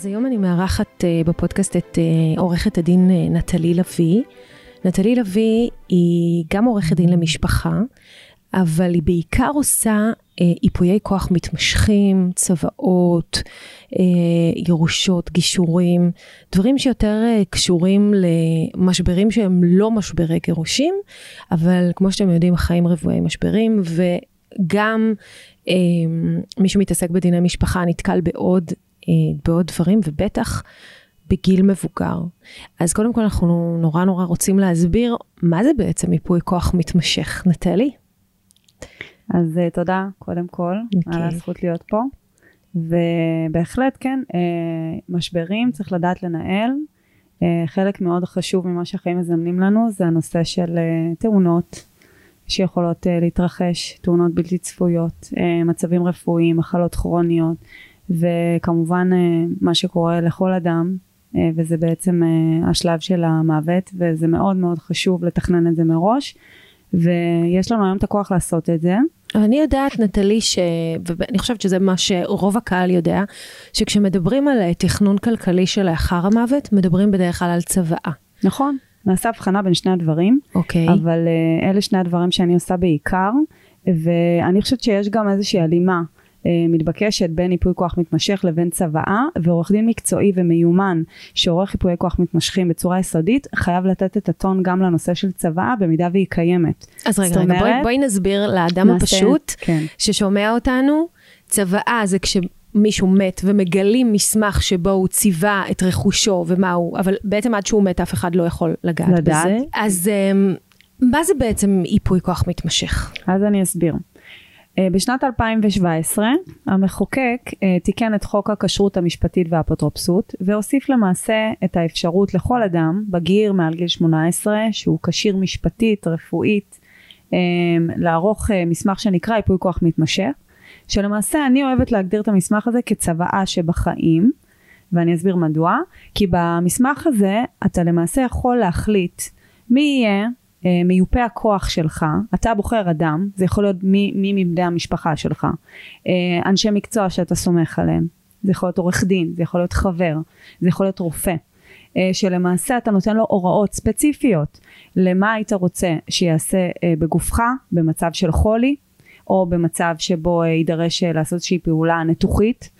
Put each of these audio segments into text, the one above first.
אז היום אני מארחת uh, בפודקאסט את uh, עורכת הדין uh, נטלי לביא. נטלי לביא היא גם עורכת דין למשפחה, אבל היא בעיקר עושה איפויי כוח מתמשכים, צוואות, ירושות, גישורים, דברים שיותר קשורים למשברים שהם לא משברי גירושים, אבל כמו שאתם יודעים, החיים רבועי משברים, וגם uh, מי שמתעסק בדיני משפחה נתקל בעוד אה, בעוד דברים, ובטח בגיל מבוגר. אז קודם כל אנחנו נורא נורא רוצים להסביר מה זה בעצם מיפוי כוח מתמשך. נטלי? אז uh, תודה קודם כל okay. על אוקיי. הזכות להיות פה. ובהחלט כן, uh, משברים צריך לדעת לנהל. Uh, חלק מאוד חשוב ממה שהחיים מזמנים לנו זה הנושא של תאונות שיכולות להתרחש, תאונות בלתי צפויות, מצבים רפואיים, מחלות כרוניות, וכמובן אה, מה שקורה לכל אדם אה, וזה בעצם אה, השלב של המוות וזה מאוד מאוד חשוב לתכנן את זה מראש ויש לנו היום את הכוח לעשות את זה. אני יודעת נטלי ש... ואני חושבת שזה מה שרוב הקהל יודע, שכשמדברים על תכנון כלכלי שלאחר המוות, מדברים בדרך כלל על צוואה. נכון, נעשה הבחנה בין שני הדברים, אוקיי. אבל אלה שני הדברים שאני עושה בעיקר, ואני חושבת שיש גם איזושהי הלימה מתבקשת בין ייפוי כוח מתמשך לבין צוואה ועורך דין מקצועי ומיומן שעורך ייפויי כוח מתמשכים בצורה יסודית חייב לתת את הטון גם לנושא של צוואה במידה והיא קיימת. אז רגע, רגע בואי, בואי נסביר לאדם נעשה, הפשוט כן. ששומע אותנו, צוואה זה כש... מישהו מת ומגלים מסמך שבו הוא ציווה את רכושו ומה הוא, אבל בעצם עד שהוא מת אף אחד לא יכול לגעת, לדעת. בזה. אז אמ, מה זה בעצם ייפוי כוח מתמשך? אז אני אסביר. אה, בשנת 2017 המחוקק אה, תיקן את חוק הכשרות המשפטית והאפוטרופסות והוסיף למעשה את האפשרות לכל אדם בגיר מעל גיל 18 שהוא כשיר משפטית רפואית אה, לערוך מסמך שנקרא ייפוי כוח מתמשך שלמעשה אני אוהבת להגדיר את המסמך הזה כצוואה שבחיים ואני אסביר מדוע כי במסמך הזה אתה למעשה יכול להחליט מי יהיה מיופה הכוח שלך, אתה בוחר אדם, זה יכול להיות מי, מי מבני המשפחה שלך, אה, אנשי מקצוע שאתה סומך עליהם, זה יכול להיות עורך דין, זה יכול להיות חבר, זה יכול להיות רופא, אה, שלמעשה אתה נותן לו הוראות ספציפיות למה היית רוצה שיעשה בגופך במצב של חולי, או במצב שבו יידרש לעשות איזושהי פעולה ניתוחית,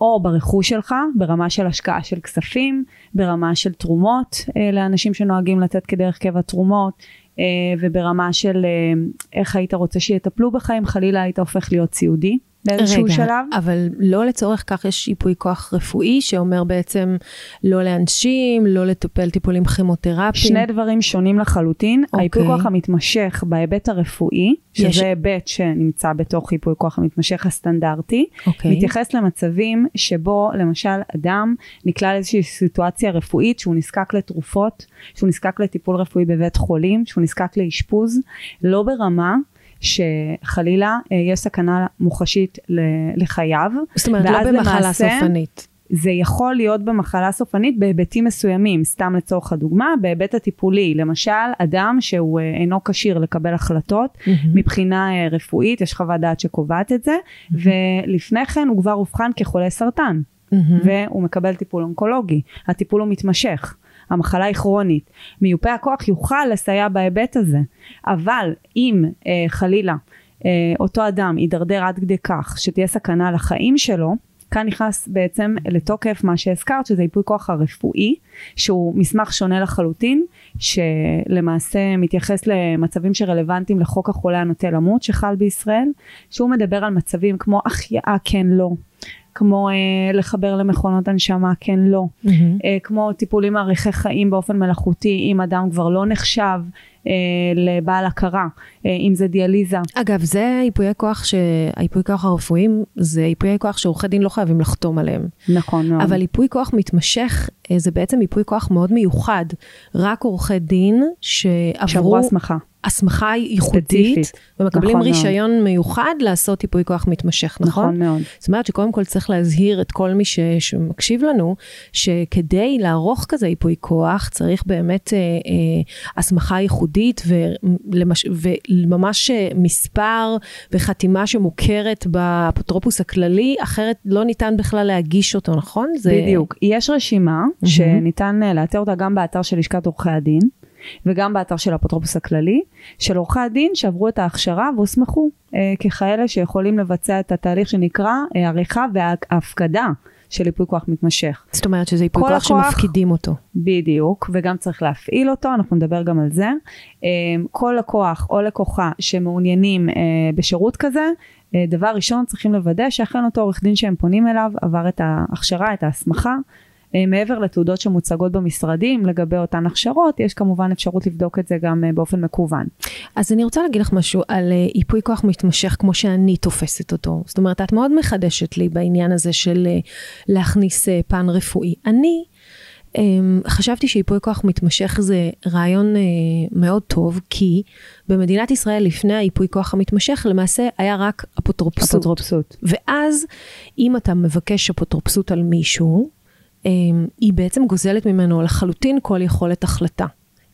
או ברכוש שלך ברמה של השקעה של כספים, ברמה של תרומות אה, לאנשים שנוהגים לתת כדרך קבע תרומות אה, וברמה של אה, איך היית רוצה שיטפלו בך אם חלילה היית הופך להיות סיעודי. באיזשהו רגע, שלב. אבל לא לצורך כך יש ייפוי כוח רפואי שאומר בעצם לא לאנשים, לא לטפל טיפולים כימותרפיים. שני דברים שונים לחלוטין. אוקיי. הייפוי כוח המתמשך בהיבט הרפואי, שזה יש... היבט שנמצא בתוך ייפוי כוח המתמשך הסטנדרטי, אוקיי. מתייחס למצבים שבו למשל אדם נקלע לאיזושהי סיטואציה רפואית שהוא נזקק לתרופות, שהוא נזקק לטיפול רפואי בבית חולים, שהוא נזקק לאשפוז, לא ברמה שחלילה אה, יש סכנה מוחשית לחייו. זאת אומרת, לא במחלה למעשה, סופנית. זה יכול להיות במחלה סופנית בהיבטים מסוימים, סתם לצורך הדוגמה, בהיבט הטיפולי, למשל אדם שהוא אה, אינו כשיר לקבל החלטות mm-hmm. מבחינה אה, רפואית, יש חוות דעת שקובעת את זה, mm-hmm. ולפני כן הוא כבר אובחן כחולה סרטן, mm-hmm. והוא מקבל טיפול אונקולוגי, הטיפול הוא מתמשך. המחלה היא כרונית. מיופה הכוח יוכל לסייע בהיבט הזה, אבל אם אה, חלילה אה, אותו אדם יידרדר עד כדי כך שתהיה סכנה לחיים שלו, כאן נכנס בעצם לתוקף מה שהזכרת שזה ייפוי כוח הרפואי שהוא מסמך שונה לחלוטין שלמעשה מתייחס למצבים שרלוונטיים לחוק החולה הנוטה למות שחל בישראל שהוא מדבר על מצבים כמו החייאה כן לא כמו אה, לחבר למכונות הנשמה כן לא mm-hmm. אה, כמו טיפולים מאריכי חיים באופן מלאכותי אם אדם כבר לא נחשב אה, לבעל הכרה, אה, אם זה דיאליזה. אגב, זה ייפויי כוח, ש... הייפויי כוח הרפואיים, זה ייפויי כוח שעורכי דין לא חייבים לחתום עליהם. נכון מאוד. אבל ייפוי כוח מתמשך, אה, זה בעצם ייפוי כוח מאוד מיוחד. רק עורכי דין שעברו... שעברו הסמכה. הסמכה ייחודית. ומקבלים נכון מאוד. רישיון מיוחד לעשות ייפוי כוח מתמשך, נכון? נכון מאוד. זאת אומרת שקודם כל צריך להזהיר את כל מי ש, שמקשיב לנו, שכדי לערוך כזה ייפוי כוח, צריך באמת אה, אה, הסמכה ייחודית ולמש, וממש אה, מספר וחתימה שמוכרת באפוטרופוס הכללי, אחרת לא ניתן בכלל להגיש אותו, נכון? זה... בדיוק. יש רשימה שניתן אה, לאתר אותה גם באתר של לשכת עורכי הדין. וגם באתר של האפוטרופוס הכללי, של עורכי הדין שעברו את ההכשרה והוסמכו אה, ככאלה שיכולים לבצע את התהליך שנקרא אה, עריכה והפקדה של ייפוי כוח מתמשך. זאת אומרת שזה ייפוי כוח שמפקידים אותו. בדיוק, וגם צריך להפעיל אותו, אנחנו נדבר גם על זה. אה, כל לקוח או לקוחה שמעוניינים אה, בשירות כזה, אה, דבר ראשון צריכים לוודא שאכן אותו עורך דין שהם פונים אליו עבר את ההכשרה, את ההסמכה. אה, מעבר לתעודות שמוצגות במשרדים לגבי אותן הכשרות, יש כמובן אפשרות לבדוק את זה גם אה, באופן מקוון. אז אני רוצה להגיד לך משהו על אה, ייפוי כוח מתמשך כמו שאני תופסת אותו. זאת אומרת, את מאוד מחדשת לי בעניין הזה של להכניס פן רפואי. אני אמ, חשבתי שייפוי כוח מתמשך זה רעיון מאוד טוב, כי במדינת ישראל לפני הייפוי כוח המתמשך למעשה היה רק אפוטרופסות. אפוטרופסות. ואז אם אתה מבקש אפוטרופסות על מישהו, היא בעצם גוזלת ממנו לחלוטין כל יכולת החלטה.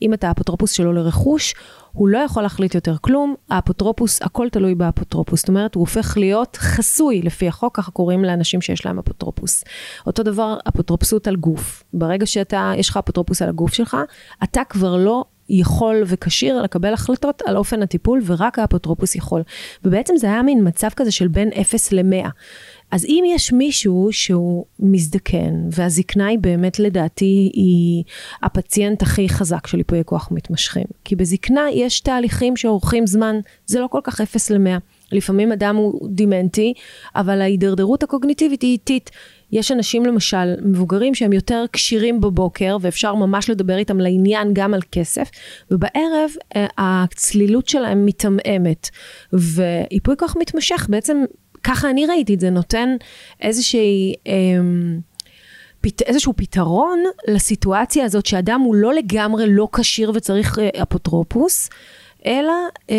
אם אתה האפוטרופוס שלו לרכוש, הוא לא יכול להחליט יותר כלום, האפוטרופוס, הכל תלוי באפוטרופוס. זאת אומרת, הוא הופך להיות חסוי לפי החוק, ככה קוראים לאנשים שיש להם אפוטרופוס. אותו דבר, אפוטרופסות על גוף. ברגע שאתה, יש לך אפוטרופוס על הגוף שלך, אתה כבר לא יכול וכשיר לקבל החלטות על אופן הטיפול, ורק האפוטרופוס יכול. ובעצם זה היה מין מצב כזה של בין 0 ל-100. אז אם יש מישהו שהוא מזדקן, והזקנה היא באמת לדעתי היא הפציינט הכי חזק של ייפויי כוח מתמשכים. כי בזקנה יש תהליכים שאורכים זמן, זה לא כל כך 0 ל-100. לפעמים אדם הוא דימנטי, אבל ההידרדרות הקוגניטיבית היא איטית. יש אנשים למשל מבוגרים שהם יותר כשירים בבוקר ואפשר ממש לדבר איתם לעניין גם על כסף ובערב אה, הצלילות שלהם מתעמעמת וייפוי כוח מתמשך בעצם ככה אני ראיתי את זה נותן איזושהי אמ, פת, איזשהו פתרון לסיטואציה הזאת שאדם הוא לא לגמרי לא כשיר וצריך אה, אפוטרופוס אלא אה,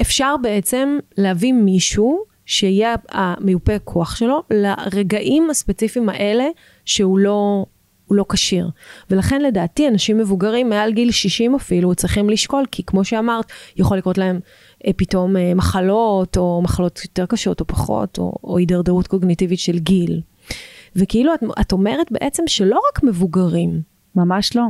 אפשר בעצם להביא מישהו שיהיה המיופה כוח שלו לרגעים הספציפיים האלה שהוא לא, הוא לא כשיר. ולכן לדעתי אנשים מבוגרים מעל גיל 60 אפילו צריכים לשקול, כי כמו שאמרת, יכול לקרות להם אה, פתאום אה, מחלות, או מחלות יותר קשות או פחות, או, או הידרדרות קוגניטיבית של גיל. וכאילו את, את אומרת בעצם שלא רק מבוגרים, ממש לא.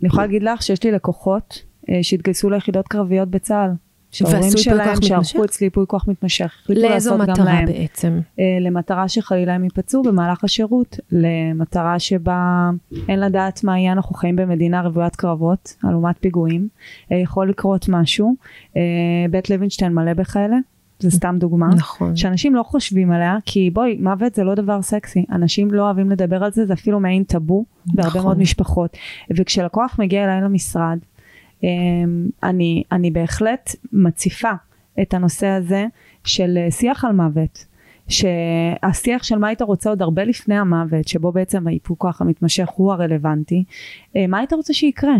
אני יכולה להגיד לך שיש לי לקוחות אה, שהתגייסו ליחידות קרביות בצה"ל. שההורים שלהם שערכו? אצלי ייפוי כוח מתמשך. לאיזו מטרה להם. בעצם? אה, למטרה שחלילה הם ייפצעו במהלך השירות, למטרה שבה אין לדעת מה יהיה, אנחנו חיים במדינה רוויית קרבות, אלומת פיגועים, אה, יכול לקרות משהו, אה, בית לוינשטיין מלא בכאלה, זה סתם דוגמה, נכון. שאנשים לא חושבים עליה, כי בואי, מוות זה לא דבר סקסי, אנשים לא אוהבים לדבר על זה, זה אפילו מעין טאבו בהרבה נכון. מאוד משפחות, וכשלקוח מגיע אליי למשרד, אני, אני בהחלט מציפה את הנושא הזה של אה, שיח על מוות. שהשיח של מה היית רוצה עוד הרבה לפני המוות, שבו בעצם הייפוי כוח המתמשך הוא הרלוונטי, אה, מה היית רוצה שיקרה?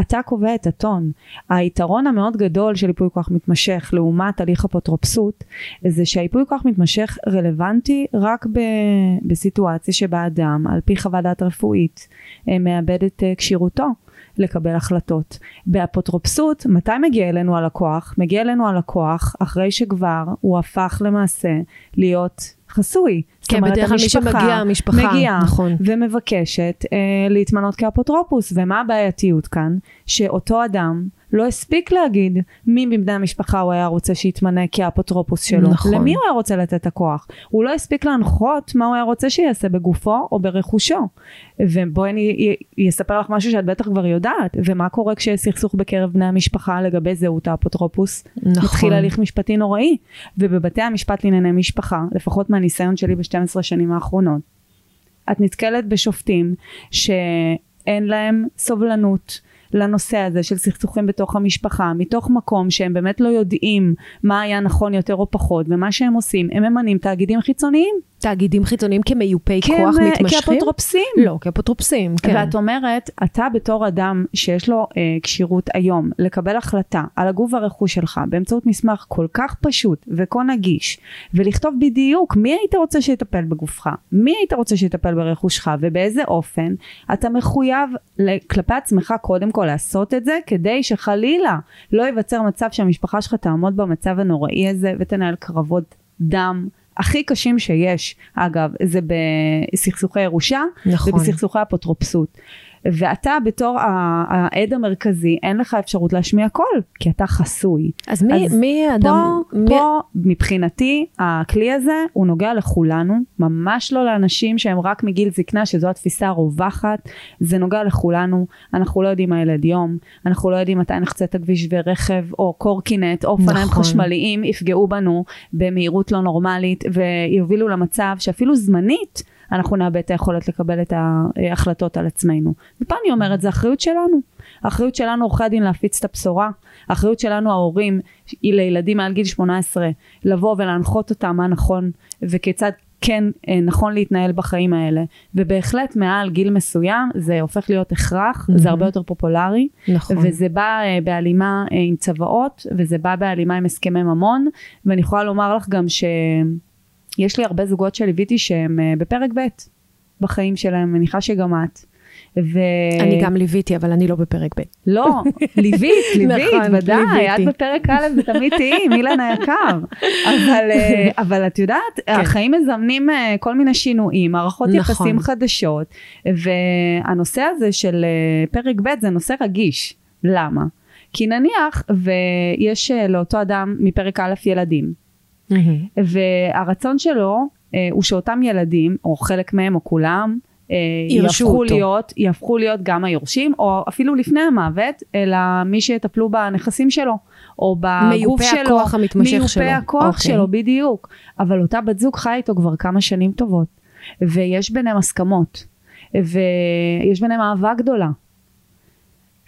אתה קובע את הטון. היתרון המאוד גדול של ייפוי כוח מתמשך לעומת הליך אפוטרופסות, זה שהייפוי כוח מתמשך רלוונטי רק ב, בסיטואציה שבה אדם, על פי חוות דעת רפואית, אה, מאבד את כשירותו. לקבל החלטות. באפוטרופסות, מתי מגיע אלינו הלקוח? מגיע אלינו הלקוח אחרי שכבר הוא הפך למעשה להיות חסוי. כן, אומרת, בדרך כלל מי שמגיע, המשפחה, מגיעה נכון. ומבקשת אה, להתמנות כאפוטרופוס. ומה הבעייתיות כאן? שאותו אדם לא הספיק להגיד מי מבני המשפחה הוא היה רוצה שיתמנה כאפוטרופוס שלו. נכון. למי הוא היה רוצה לתת את הכוח? הוא לא הספיק להנחות מה הוא היה רוצה שיעשה בגופו או ברכושו. ובואי אני אספר לך משהו שאת בטח כבר יודעת, ומה קורה כשיש סכסוך בקרב בני המשפחה לגבי זהות האפוטרופוס? נכון. מתחיל הליך משפטי נוראי, ובבתי המשפט לענייני משפחה, לפחות מהניסיון שלי ב-12 שנים האחרונות, את נתקלת בשופטים שאין להם סובלנות לנושא הזה של סכסוכים בתוך המשפחה, מתוך מקום שהם באמת לא יודעים מה היה נכון יותר או פחות, ומה שהם עושים, הם ממנים תאגידים חיצוניים. תאגידים חיצוניים כמיופי כוח מתמשכים? כאפוטרופסים. לא, כאפוטרופסים, כן. ואת אומרת, אתה בתור אדם שיש לו אה, כשירות היום לקבל החלטה על הגוף והרכוש שלך באמצעות מסמך כל כך פשוט וכה נגיש, ולכתוב בדיוק מי היית רוצה שיטפל בגופך, מי היית רוצה שיטפל ברכושך ובאיזה אופן, אתה מחויב כלפי עצמך קודם כל לעשות את זה, כדי שחלילה לא ייווצר מצב שהמשפחה שלך תעמוד במצב הנוראי הזה ותנהל קרבות דם. הכי קשים שיש, אגב, זה בסכסוכי ירושה נכון. ובסכסוכי אפוטרופסות. ואתה בתור העד המרכזי, אין לך אפשרות להשמיע קול, כי אתה חסוי. אז מי, אז מי פה, אדם... מי... פה, מבחינתי, הכלי הזה, הוא נוגע לכולנו, ממש לא לאנשים שהם רק מגיל זקנה, שזו התפיסה הרווחת, זה נוגע לכולנו, אנחנו לא יודעים מה ילד יום, אנחנו לא יודעים מתי נחצה את הכביש ורכב, או קורקינט, או אופניים נכון. חשמליים, יפגעו בנו במהירות לא נורמלית, ויובילו למצב שאפילו זמנית, אנחנו נאבד את היכולת לקבל את ההחלטות על עצמנו. ופה אני אומרת, זה אחריות שלנו. האחריות שלנו עורכי הדין להפיץ את הבשורה, האחריות שלנו ההורים לילדים מעל גיל 18 לבוא ולהנחות אותם מה נכון וכיצד כן אה, נכון להתנהל בחיים האלה ובהחלט מעל גיל מסוים זה הופך להיות הכרח mm-hmm. זה הרבה יותר פופולרי נכון. וזה בא אה, בהלימה אה, עם צוואות וזה בא בהלימה עם הסכמי ממון ואני יכולה לומר לך גם ש... יש לי הרבה זוגות שליוויתי שהם uh, בפרק ב' בחיים שלהם, מניחה שגם את. ו... אני גם ליוויתי, אבל אני לא בפרק ב'. לא, ליווית, ליווית, נכון, ודאי, ליוויתי. את בפרק א' ותמיד תהיי, מילן היקר. אבל, אה, אבל את יודעת, כן. החיים מזמנים אה, כל מיני שינויים, מערכות נכון. יחסים חדשות, והנושא הזה של פרק ב' זה נושא רגיש. למה? כי נניח ויש לאותו אדם מפרק א' ילדים, Mm-hmm. והרצון שלו אה, הוא שאותם ילדים, או חלק מהם או כולם, אה, יהפכו אותו. להיות, יהפכו להיות גם היורשים, או אפילו לפני המוות, אלא מי שיטפלו בנכסים שלו, או בגוף שלו. מיופה הכוח המתמשך שלו. מיופה הכוח okay. אוקיי. שלו, בדיוק. אבל אותה בת זוג חי איתו כבר כמה שנים טובות, ויש ביניהם הסכמות, ויש ביניהם אהבה גדולה.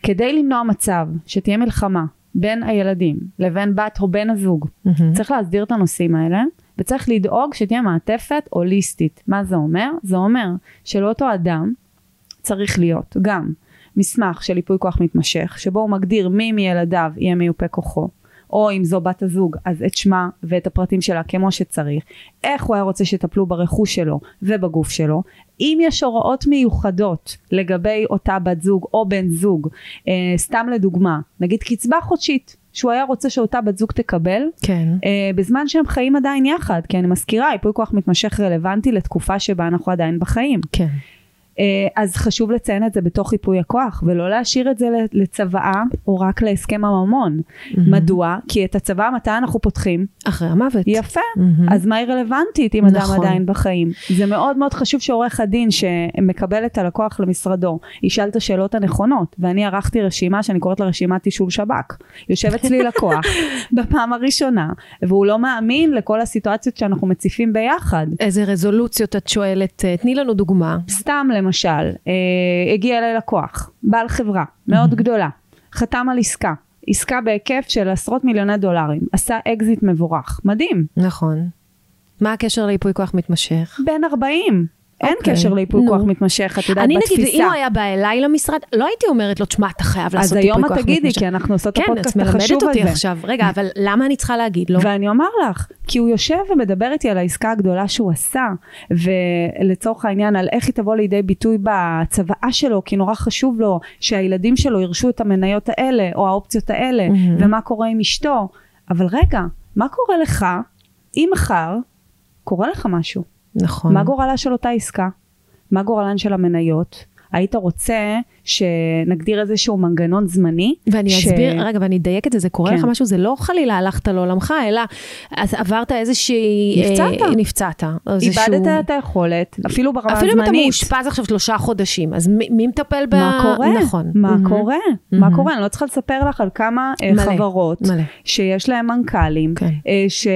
כדי למנוע מצב שתהיה מלחמה בין הילדים לבין בת או בן הזוג. Mm-hmm. צריך להסדיר את הנושאים האלה, וצריך לדאוג שתהיה מעטפת הוליסטית. מה זה אומר? זה אומר שלאותו אדם צריך להיות גם מסמך של ייפוי כוח מתמשך, שבו הוא מגדיר מי מילדיו יהיה מיופה כוחו. או אם זו בת הזוג, אז את שמה ואת הפרטים שלה כמו שצריך, איך הוא היה רוצה שיטפלו ברכוש שלו ובגוף שלו, אם יש הוראות מיוחדות לגבי אותה בת זוג או בן זוג, אה, סתם לדוגמה, נגיד קצבה חודשית, שהוא היה רוצה שאותה בת זוג תקבל, כן. אה, בזמן שהם חיים עדיין יחד, כי אני מזכירה, ייפוי כוח מתמשך רלוונטי לתקופה שבה אנחנו עדיין בחיים. כן. אה, אז חשוב לציין את זה בתוך ייפוי הכוח ולא להשאיר את זה לצוואה או רק להסכם הממון. Mm-hmm. מדוע? כי את הצוואה מתי אנחנו פותחים? אחרי המוות. יפה. Mm-hmm. אז מה היא רלוונטית אם נכון. אדם עדיין בחיים? זה מאוד מאוד חשוב שעורך הדין שמקבל את הלקוח למשרדו ישאל את השאלות הנכונות ואני ערכתי רשימה שאני קוראת לה רשימת תשאול שב"כ. יושב אצלי לקוח בפעם הראשונה והוא לא מאמין לכל הסיטואציות שאנחנו מציפים ביחד. איזה רזולוציות את שואלת? תני לנו דוגמה. סתם למשל, אה, הגיע אליי לקוח, בעל חברה מאוד. גדולה, חתם על עסקה, עסקה בהיקף של עשרות מיליוני דולרים, עשה אקזיט מבורך, מדהים. נכון. מה הקשר ליפוי כוח מתמשך? בן 40, אין okay. אוקיי. קשר לייפוי כוח מתמשך, את יודעת, אני בתפיסה. אני נגיד, אם הוא היה בא אליי למשרד, לא הייתי אומרת לו, תשמע, אתה חייב לעשות ייפוי כוח מתמשך. אז היום את תגידי, כי אנחנו עושות את הפודקאסט החשוב הזה. כן, את מלמדת אותי עכשיו. רגע, אבל למה אני צריכה להגיד לו? ואני אומר לך, כי הוא יושב ומדבר איתי על העסקה הגדולה שהוא עשה, ולצורך העניין, על איך היא תבוא לידי ביטוי בצוואה שלו, כי נורא חשוב לו שהילדים שלו ירשו את המניות האלה, או האופציות האלה, ומה קורה עם אשתו. אבל רגע, מה קורה לך אם מחר קורה לך משהו? נכון. מה גורלה של אותה עסקה? מה גורלן של המניות? היית רוצה שנגדיר איזשהו מנגנון זמני. ואני ש... אסביר, רגע, ואני אדייק את זה, זה קורה כן. לך משהו, זה לא חלילה הלכת לעולמך, אלא עברת איזושהי... נפצעת. אה, נפצעת. איבדת איזשהו... את היכולת, אפילו ברמה הזמנית. אפילו אם אתה מאושפז עכשיו שלושה חודשים, אז מי, מי מטפל ב... מה קורה? נכון. מה mm-hmm. קורה? Mm-hmm. מה קורה? אני לא צריכה לספר לך על כמה אה, מלא, חברות, מלא. שיש להם מנכ"לים, כן. אה, ש...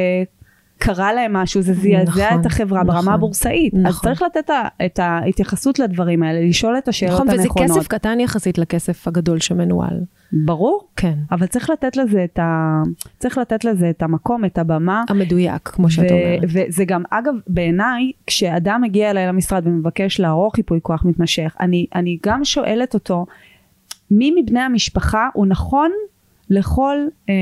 קרה להם משהו, זה זעזע נכון, את החברה נכון, ברמה הבורסאית. אז נכון. צריך לתת את ההתייחסות לדברים האלה, לשאול את השאלות נכון, וזה הנכונות. כסף קטן יחסית לכסף הגדול שמנוהל. ברור, כן. אבל צריך לתת לזה את ה... צריך לתת לזה את המקום, את הבמה. המדויק, כמו שאת ו- אומרת. וזה גם, אגב, בעיניי, כשאדם מגיע אליי למשרד ומבקש לערוך ייפוי כוח מתמשך, אני, אני גם שואלת אותו, מי מבני המשפחה הוא נכון לכל אה,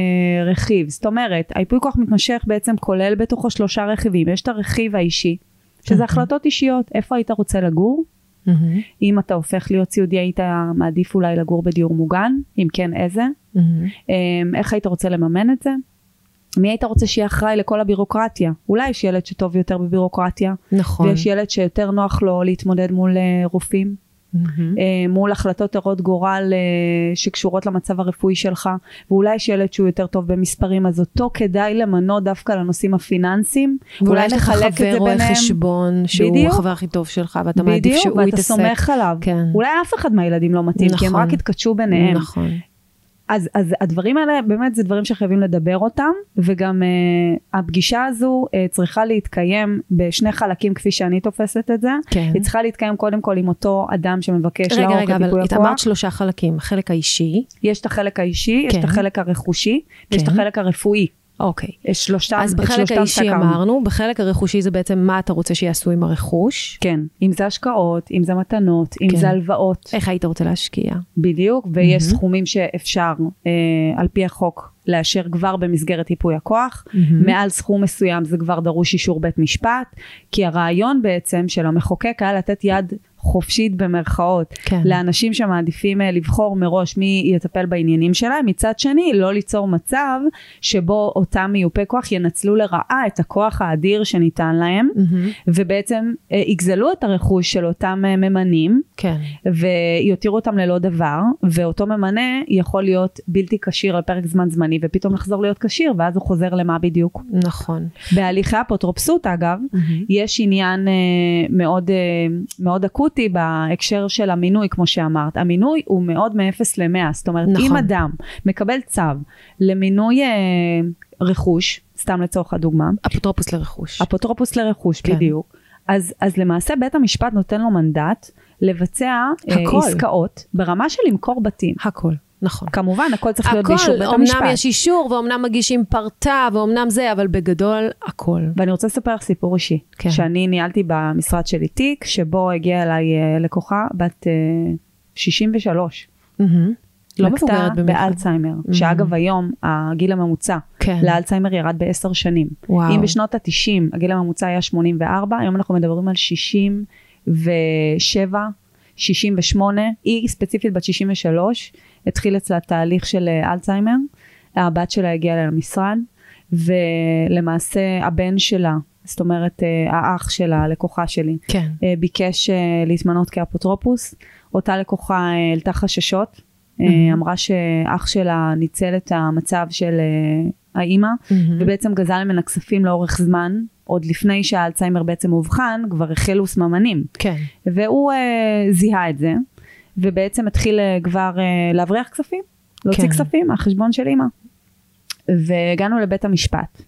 רכיב? זאת אומרת, הייפוי כוח מתמשך בעצם כולל בתוכו שלושה רכיבים. יש את הרכיב האישי, שזה אוקיי. החלטות אישיות, איפה היית רוצה לגור? מהמם, אם אתה הופך להיות סיעודי, היית מעדיף אולי לגור בדיור מוגן? אם כן, איזה? מהמם. אמ, איך היית רוצה לממן את זה? מי היית רוצה שיהיה אחראי לכל הבירוקרטיה? אולי יש ילד שטוב יותר בבירוקרטיה, נכון. ויש ילד שיותר נוח לו להתמודד מול אה, רופאים, מהמם. אה, מול החלטות הרות גורל אה, שקשורות למצב הרפואי שלך, ואולי יש ילד שהוא יותר טוב במספרים, אז אותו כדאי למנות דווקא לנושאים הפיננסיים, ואולי יש לך חבר רואה. חשבון שהוא בדיוק. החבר הכי טוב שלך, ואתה מעדיף בדיוק, שהוא ואתה יתעסק. סומך עליו. כן. אולי אף אחד מהילדים לא מתאים, כי הם נכון. רק התקדשו ביניהם. נכון. אז, אז הדברים האלה באמת זה דברים שחייבים לדבר אותם וגם uh, הפגישה הזו uh, צריכה להתקיים בשני חלקים כפי שאני תופסת את זה. כן. היא צריכה להתקיים קודם כל עם אותו אדם שמבקש רגע, לערוך רגע, את אבל ייפוי הכוח. אמרת שלושה חלקים, החלק האישי, יש את החלק האישי, יש את כן. החלק הרכושי ויש את כן. החלק הרפואי. אוקיי. יש שלושתם, אז את בחלק האישי. אמרנו, בחלק הרכושי זה בעצם מה אתה רוצה שיעשו עם הרכוש, כן, אם זה השקעות, אם זה מתנות, אם כן. זה הלוואות, איך היית רוצה להשקיע. בדיוק, ויש מהמם. סכומים שאפשר אה, על פי החוק לאשר כבר במסגרת ייפוי הכוח. מהמם. מעל סכום מסוים זה כבר דרוש אישור בית משפט, כי הרעיון בעצם של המחוקק היה לתת יד חופשית במרכאות כן. לאנשים שמעדיפים אה, לבחור מראש מי יטפל בעניינים שלהם, מצד שני לא ליצור מצב שבו אותם מיופי כוח ינצלו לרעה את הכוח האדיר שניתן להם, מהמם. ובעצם אה, יגזלו את הרכוש של אותם אה, ממנים. כן. ויותירו אותם ללא דבר, ואותו ממנה יכול להיות בלתי כשיר על פרק זמן זמני, ופתאום לחזור להיות כשיר, ואז הוא חוזר למה בדיוק. נכון. בהליכי אפוטרופסות אגב, יש עניין מאוד, מאוד אקוטי בהקשר של המינוי, כמו שאמרת. המינוי הוא מאוד מ-0 ל-100, זאת אומרת, נכון. אם אדם מקבל צו למינוי אה, רכוש, סתם לצורך הדוגמה, אפוטרופוס לרכוש. אפוטרופוס לרכוש, כן. בדיוק. אז, אז למעשה בית המשפט נותן לו מנדט לבצע אה, הכל. עסקאות ברמה של למכור בתים. הכל, נכון. כמובן, הכל צריך להיות באישור הכל, בית אמנם המשפט. יש אישור ואומנם מגישים פרטה ואומנם זה, אבל בגדול הכל. ואני רוצה לספר לך סיפור אישי. כן. שאני ניהלתי במשרד שלי תיק, שבו הגיעה אליי אה, לקוחה בת אה, 63. מהמם. לא מבוגרת במיוחד. באלצהיימר, שאגב היום הגיל הממוצע כן. לאלצהיימר ירד בעשר שנים. וואו. אם בשנות ה-90 הגיל הממוצע היה 84, היום אנחנו מדברים על 67, 68, היא ספציפית בת 63, התחיל אצלה תהליך של אה, אלצהיימר, הבת שלה הגיעה אליה למשרד, ולמעשה הבן שלה, זאת אומרת אה, האח של הלקוחה שלי, כן. אה, ביקש להתמנות כאפוטרופוס, אותה לקוחה העלתה חששות, מהמם. אמרה שאח שלה ניצל את המצב של האימא, מהמם. ובעצם גזל ממנה כספים לאורך זמן, עוד לפני שהאלצהיימר בעצם אובחן, כבר החלו סממנים. כן. והוא אה, זיהה את זה, ובעצם התחיל אה, כבר אה, להבריח כספים, להוציא כן. כספים מהחשבון של אימא. והגענו לבית המשפט,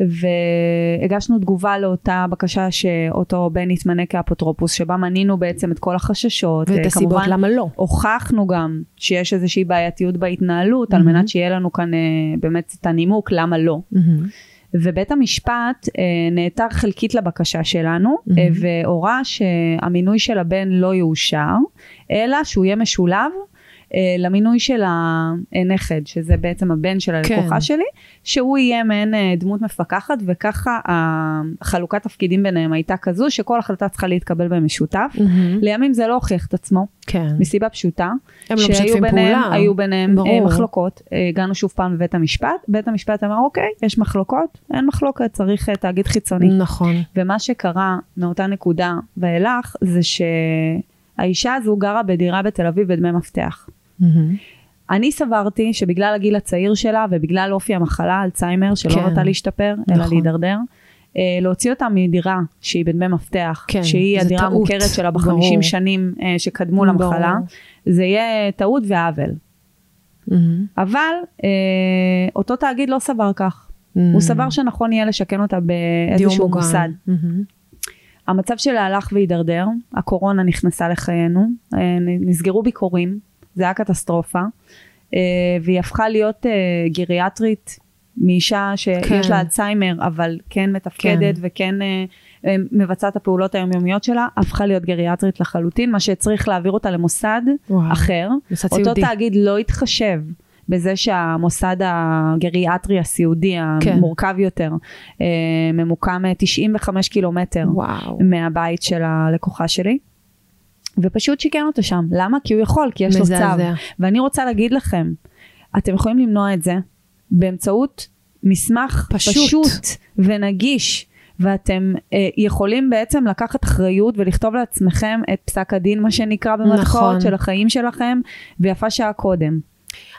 והגשנו תגובה לאותה בקשה שאותו בן יתמנה כאפוטרופוס, שבה מנינו בעצם את כל החששות. ואת אה, הסיבות כמובן, למה לא. הוכחנו גם שיש איזושהי בעייתיות בהתנהלות, על מהמם. מנת שיהיה לנו כאן אה, באמת את הנימוק למה לא. מהמם. ובית המשפט אה, נעתר חלקית לבקשה שלנו. אה, והורה שהמינוי של הבן לא יאושר, אלא שהוא יהיה משולב אה, למינוי של הנכד, שזה בעצם הבן של הלקוחה כן. שלי, שהוא יהיה מעין אה, דמות מפקחת, וככה החלוקת תפקידים ביניהם הייתה כזו, שכל החלטה צריכה להתקבל במשותף. מהמם. לימים זה לא הוכיח את עצמו, כן. מסיבה פשוטה, הם לא שהיו משתפים ביניהם, פעולה. היו ביניהם ברור. אה, מחלוקות, אה, הגענו שוב פעם לבית המשפט, בית המשפט אמר אוקיי, יש מחלוקות, אין מחלוקת, צריך אה, תאגיד חיצוני. נכון. ומה שקרה מאותה נקודה ואילך, זה שהאישה הזו גרה בדירה בתל אביב בדמי מפתח. מהמם. אני סברתי שבגלל הגיל הצעיר שלה ובגלל אופי המחלה, אלצהיימר, שלא כן. נוטה להשתפר, אלא נכון. להידרדר, אה, להוציא אותה מדירה שהיא בדמי מפתח, כן, שהיא הדירה טעות. המוכרת שלה. בחמישים שנים אה, שקדמו למחלה, ברור. זה יהיה טעות ועוול. מהמם. אבל אה, אותו תאגיד לא סבר כך, הוא סבר שנכון יהיה לשכן אותה באיזשהו מוסד. Mm-hmm. המצב שלה הלך והידרדר, הקורונה נכנסה לחיינו, אה, נסגרו ביקורים, זה היה קטסטרופה, אה, והיא הפכה להיות אה, גריאטרית מאישה שיש כן. לה אלצהיימר, אבל כן מתפקדת כן. וכן מבצעת את הפעולות היומיומיות שלה, הפכה להיות גריאטרית לחלוטין, מה שהצריך להעביר אותה למוסד וואו. אחר. מוסד אותו סיעודי. תאגיד לא התחשב בזה שהמוסד הגריאטרי הסיעודי כן. המורכב יותר אה, ממוקם אה, 95 קילומטר וואו. מהבית של הלקוחה שלי. ופשוט שיקם אותו שם. למה? כי הוא יכול, כי יש לו מזעזע. צו. ואני רוצה להגיד לכם, אתם יכולים למנוע את זה באמצעות מסמך פשוט. פשוט ונגיש. ואתם אה, יכולים בעצם לקחת אחריות ולכתוב לעצמכם את פסק הדין, מה שנקרא במרכאות, נכון. של החיים שלכם, ויפה שעה קודם.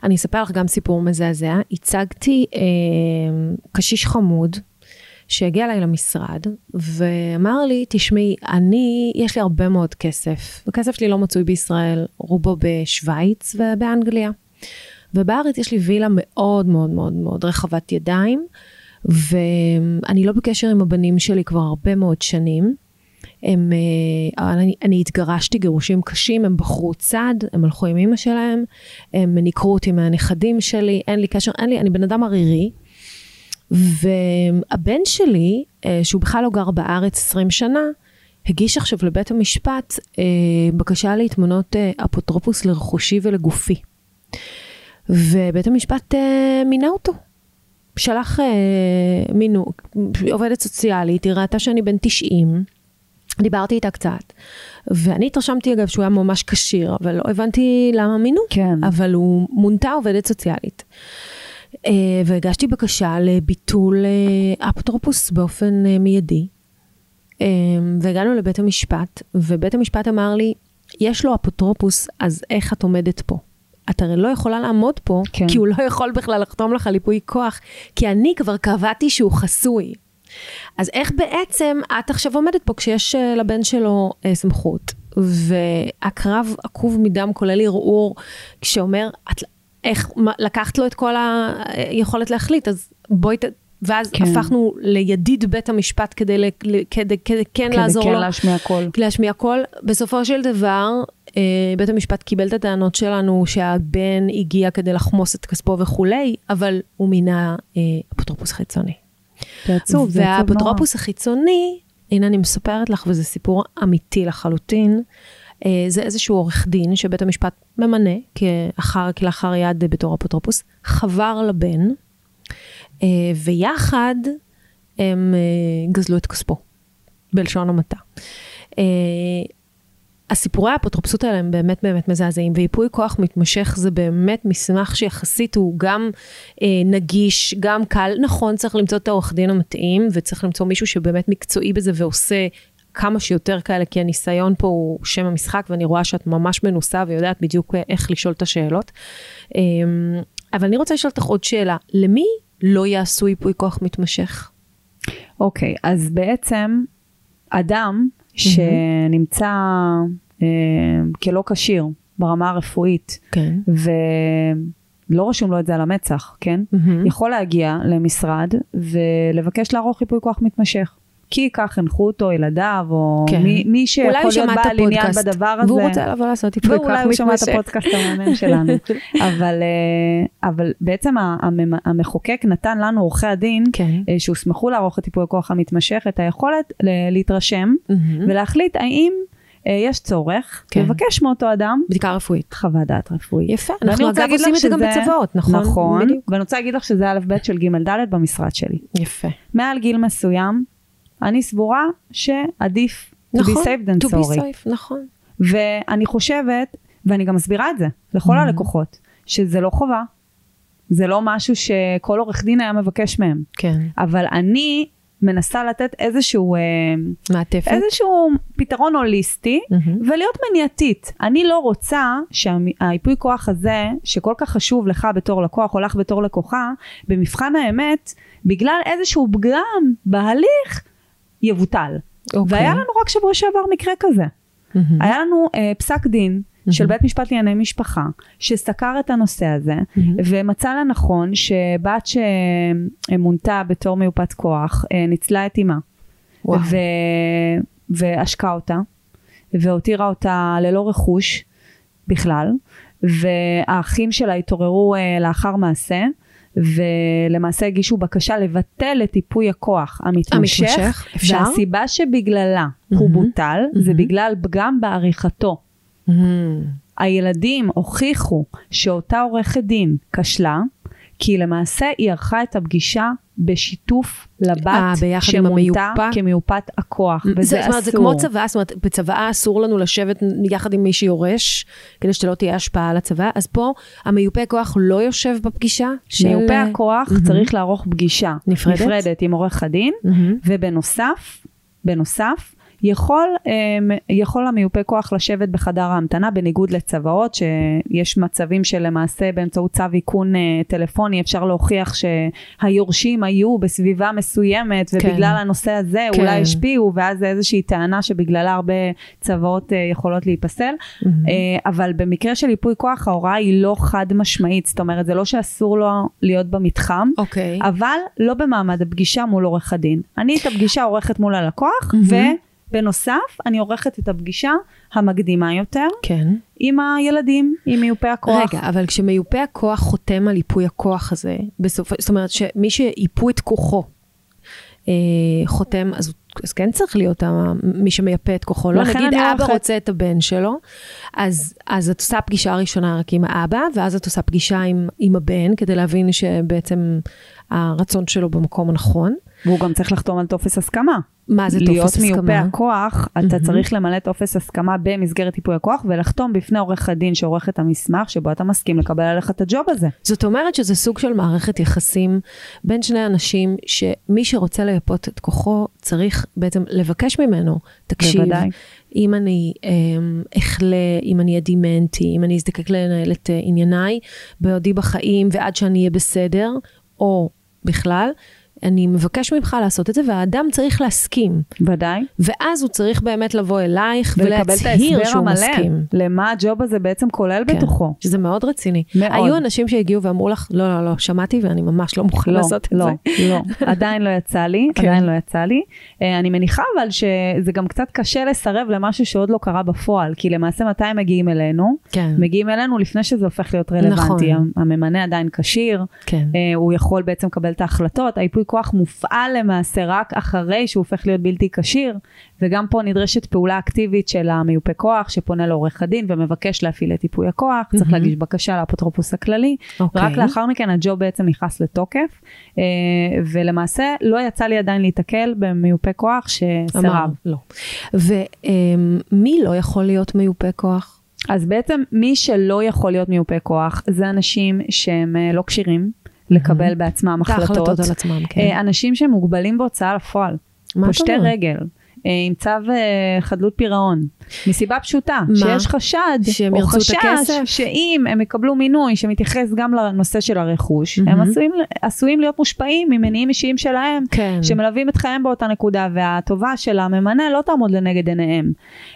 אני אספר לך גם סיפור מזעזע. הצגתי אה, קשיש חמוד שהגיע אליי למשרד ואמר לי, תשמעי, אני, יש לי הרבה מאוד כסף. הכסף שלי לא מצוי בישראל, רובו בשוויץ ובאנגליה. ובארץ יש לי וילה מאוד מאוד מאוד מאוד רחבת ידיים, ואני לא בקשר עם הבנים שלי כבר הרבה מאוד שנים. הם, אה, אני, אני התגרשתי גירושים קשים, הם בחרו צד, הם הלכו עם אמא שלהם, הם ניכרו אותי מהנכדים שלי, אין לי קשר, אין לי, אני בן אדם ערירי. והבן שלי, אה, שהוא בכלל לא גר בארץ 20 שנה, הגיש עכשיו לבית המשפט אה, בקשה להתמנות אפוטרופוס לרכושי ולגופי. ובית המשפט מינה אותו. שלח מינו, עובדת סוציאלית, היא ראתה שאני בן 90, דיברתי איתה קצת, ואני התרשמתי אגב שהוא היה ממש כשיר, אבל לא הבנתי למה מינו, כן. אבל הוא מונתה עובדת סוציאלית. אה, והגשתי בקשה לביטול אה, אפוטרופוס באופן אה, מיידי. והגענו לבית המשפט, ובית המשפט אמר לי, יש לו אפוטרופוס, אז איך את עומדת פה? את הרי לא יכולה לעמוד פה, כן. כי הוא לא יכול בכלל לחתום לך על ייפוי כוח, כי אני כבר קבעתי שהוא חסוי. אז איך בעצם את עכשיו עומדת פה כשיש אה, לבן שלו אה, סמכות? והקרב עקוב מדם כולל ערעור, כשאומר, את, איך, מה, לקחת לו את כל היכולת להחליט, אז בואי, ת, ואז כן. כן. הפכנו לידיד בית המשפט כדי, ל- כדי, כדי כן כדי לעזור כן לו. להשמיע קול. להשמיע קול. בסופו של דבר, אה, בית המשפט קיבל את הטענות שלנו שהבן הגיע כדי לחמוס את כספו וכולי, אבל הוא מינה אה, אפוטרופוס חיצוני. זה עצוב, זה עצוב נורא. והאפוטרופוס החיצוני, הנה אני מספרת לך, וזה סיפור אמיתי לחלוטין, אה, זה איזשהו עורך דין שבית המשפט ממנה כאחר, כלאחר יד בתור אפוטרופוס, חבר לבן, אה, ויחד הם אה, גזלו את כספו, בלשון המעטה. הסיפורי האפוטרופסות האלה הם באמת באמת מזעזעים, וייפוי כוח מתמשך זה באמת מסמך שיחסית הוא גם אה, נגיש, גם קל. נכון, צריך למצוא את העורך דין המתאים, וצריך למצוא מישהו שבאמת מקצועי בזה ועושה כמה שיותר כאלה, כי הניסיון פה הוא שם המשחק, ואני רואה שאת ממש מנוסה ויודעת בדיוק אה, איך לשאול את השאלות. אה, אבל אני רוצה לשאול אותך עוד שאלה, למי לא יעשו ייפוי כוח מתמשך? אוקיי, אז בעצם אדם שנמצא אה, כלא כשיר ברמה הרפואית, כן. ולא רשום לו את זה על המצח, כן? יכול להגיע למשרד ולבקש לערוך ייפוי כוח מתמשך. כי כך חינכו אותו ילדיו, או כן. מי, מי שיכול להיות בעל עניין בדבר הזה. והוא רוצה לבוא לעשות ייפוי כוח מתמשך. ואולי הוא שמע את הפודקאסט המאמן שלנו. אבל, אה, אבל בעצם המחוקק נתן לנו, עורכי הדין, כן. אה, שהוסמכו לערוך את ייפוי הכוח המתמשך, את היכולת להתרשם מהמם. ולהחליט האם אה, יש צורך כן. לבקש מאותו אדם בדיקה רפואית. חוות דעת רפואית. יפה, אנחנו אגב עושים את זה גם בצבאות, נכון? נכון, בדיוק. ואני רוצה להגיד לך שזה א' ב' של ג' ד' במשרד שלי. יפה. מעל גיל מסוים, אני סבורה שעדיף to be נכון, safe than to be sorry. safe, נכון. ואני חושבת, ואני גם מסבירה את זה לכל Mhm. הלקוחות, שזה לא חובה, זה לא משהו שכל עורך דין היה מבקש מהם, כן. אבל אני מנסה לתת איזשהו, אה, מעטפת. איזשהו פתרון הוליסטי, מהמם. ולהיות מניעתית. אני לא רוצה שהייפוי כוח הזה, שכל כך חשוב לך בתור לקוח, או לך בתור לקוחה, במבחן האמת, בגלל איזשהו פגם בהליך, יבוטל. אוקיי. והיה לנו רק שבוע שעבר מקרה כזה. מהמם. היה לנו אה, פסק דין של בית משפט לענייני משפחה, שסקר את הנושא הזה, ומצא לנכון שבת שמונתה בתור מיופת כוח, אה, ניצלה את אימה, וואו. ו... ועשקה אותה, והותירה אותה ללא רכוש בכלל, והאחים שלה התעוררו אה, לאחר מעשה, ולמעשה הגישו בקשה לבטל את ייפוי הכוח המתמשך, המתמשך, אפשר? והסיבה שבגללה הוא מהמם. בוטל, זה מהמם. בגלל פגם בעריכתו. הילדים הוכיחו שאותה עורכת דין כשלה, כי למעשה היא ערכה את הפגישה בשיתוף אה, לבת ביחד עם שמונתה? כמיופת הכוח, זה, וזה זאת אומרת, זה אסור. כמו צבא, זאת אומרת, בצבא אסור לנו לשבת יחד עם מי שיורש, כדי שלא תהיה השפעה על הצבא, אז פה המיופה כוח לא יושב בפגישה של... מיופה הכוח מהמם. צריך לערוך פגישה נפרדת? נפרדת עם עורך הדין, מהמם. ובנוסף, בנוסף, יכול, אמ, יכול המיופה כוח לשבת בחדר ההמתנה בניגוד לצוואות שיש מצבים שלמעשה באמצעות צו איכון אה, טלפוני אפשר להוכיח שהיורשים היו בסביבה מסוימת כן. ובגלל הנושא הזה כן. אולי השפיעו ואז זה איזושהי טענה שבגללה הרבה צוואות אה, יכולות להיפסל. אה, אבל במקרה של ייפוי כוח ההוראה היא לא חד משמעית זאת אומרת זה לא שאסור לו להיות במתחם אוקיי. אבל לא במעמד הפגישה מול עורך הדין. אני את הפגישה עורכת מול הלקוח, מהמם. ובנוסף אני עורכת את הפגישה המקדימה יותר כן. עם הילדים, עם מיופה הכוח. רגע, אבל כשמיופה הכוח חותם על ייפוי הכוח הזה, בסוף, זאת אומרת שמי שיפו את כוחו אה, חותם, אז, אז כן צריך להיות מי שמייפה את כוחו. לא, נגיד אבא עורכת- רוצה את הבן שלו, אז, אז את עושה פגישה ראשונה רק עם האבא, ואז את עושה פגישה עם, עם הבן, כדי להבין שבעצם הרצון שלו במקום הנכון. והוא גם צריך לחתום על טופס הסכמה. מה זה להיות טופס מיופה הסכמה? הכוח, אתה מהמם. צריך למלא טופס הסכמה במסגרת ייפוי הכוח, ולחתום בפני עורך הדין שעורך את המסמך, שבו אתה מסכים לקבל עליך את הג'וב הזה. זאת אומרת שזה סוג של מערכת יחסים בין שני אנשים, שמי שרוצה לייפות את כוחו, צריך בעצם לבקש ממנו, תקשיב, בוודאי. אם אני אמ, אחלה, אם אני אהיה דימנטי, אם אני אזדקק לנהל את אה, ענייניי בעודי בחיים ועד שאני אהיה בסדר, או בכלל, אני מבקש ממך לעשות את זה, והאדם צריך להסכים. ודאי. ואז הוא צריך באמת לבוא אלייך את ולהצהיר שהוא המלא, מסכים. למה הג'וב הזה בעצם כולל כן, בתוכו. שזה מאוד רציני. מאוד. היו אנשים שהגיעו ואמרו לך, לא, לא, לא, שמעתי ואני ממש לא מוכן לא, לעשות את לא, זה. לא, עדיין לא יצא לי, כן. עדיין לא יצא לי. אה, אני מניחה אבל שזה גם קצת קשה לסרב למשהו שעוד לא קרה בפועל, כי למעשה מתי הם מגיעים אלינו? כן, מגיעים אלינו לפני שזה הופך להיות רלוונטי. נכון. הממנה עדיין כשיר, כן. אה, הוא יכול בעצם לקבל את ההחלטות, כוח מופעל למעשה רק אחרי שהוא הופך להיות בלתי כשיר, וגם פה נדרשת פעולה אקטיבית של המיופה כוח שפונה לעורך הדין ומבקש להפעיל את ייפוי הכוח, צריך מהמם. להגיש בקשה לאפוטרופוס הכללי, אוקיי. רק לאחר מכן הג'וב בעצם נכנס לתוקף, אה, ולמעשה לא יצא לי עדיין להיתקל במיופה כוח שסירב. לא. ומי לא יכול להיות מיופה כוח? אז בעצם מי שלא יכול להיות מיופה כוח זה אנשים שהם אה, לא כשירים לקבל בעצמם את ההחלטות החלטות, על עצמם, כן. אה, אנשים שמוגבלים בהוצאה לפועל, פושטי? רגל. אה, עם צו אה, חדלות פירעון, מסיבה פשוטה, מה? שיש חשד שהם או חשש? שאם הם יקבלו מינוי שמתייחס גם לנושא של הרכוש, הם מהמם. עשויים, עשויים להיות מושפעים ממניעים אישיים שלהם, כן. שמלווים את חייהם באותה נקודה, והטובה של הממנה לא תעמוד לנגד עיניהם.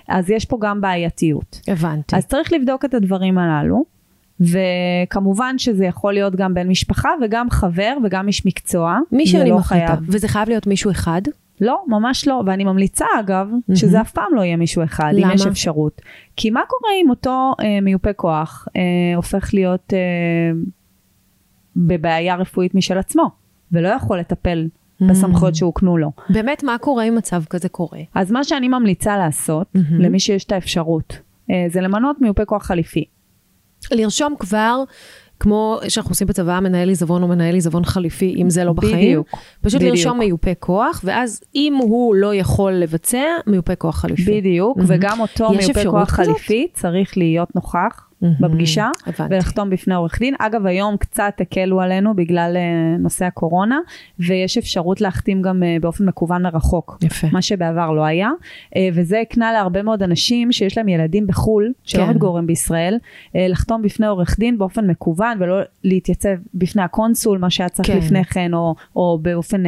אז יש פה גם בעייתיות. הבנתי. אז צריך לבדוק את הדברים הללו, וכמובן שזה יכול להיות גם בן משפחה וגם חבר וגם איש מקצוע. מי שאני לא מחליטה. חייב. וזה חייב להיות מישהו אחד? לא, ממש לא, ואני ממליצה אגב, שזה אף פעם לא יהיה מישהו אחד, אם למה? יש אפשרות. כי מה קורה אם אותו אה, מיופה כוח אה, הופך להיות אה, בבעיה רפואית משל עצמו, ולא יכול לטפל בסמכויות שהוקנו לו. באמת, מה קורה אם מצב כזה קורה? אז מה שאני ממליצה לעשות, מהמם. למי שיש את האפשרות, אה, זה למנות מיופה כוח חליפי. לרשום כבר, כמו שאנחנו עושים בצבא, מנהל עיזבון או מנהל עיזבון חליפי, אם זה לא בחיים. בדיוק. פשוט בדיוק. לרשום מיופה כוח, ואז אם הוא לא יכול לבצע, מיופה כוח חליפי. בדיוק, מהמם. וגם אותו מיופה כוח כזאת? חליפי צריך להיות נוכח. בפגישה הבנתי. ולחתום בפני עורך דין. אגב, היום קצת הקלו עלינו בגלל אה, נושא הקורונה, ויש אפשרות להחתים גם אה, באופן מקוון מרחוק. יפה. מה שבעבר לא היה, אה, וזה הקנה להרבה מאוד אנשים שיש להם ילדים בחו"ל, שלא כן. מתגוררים בישראל, לחתום בפני עורך דין באופן מקוון ולא להתייצב בפני הקונסול, מה שהיה צריך כן. לפני כן, או, או באופן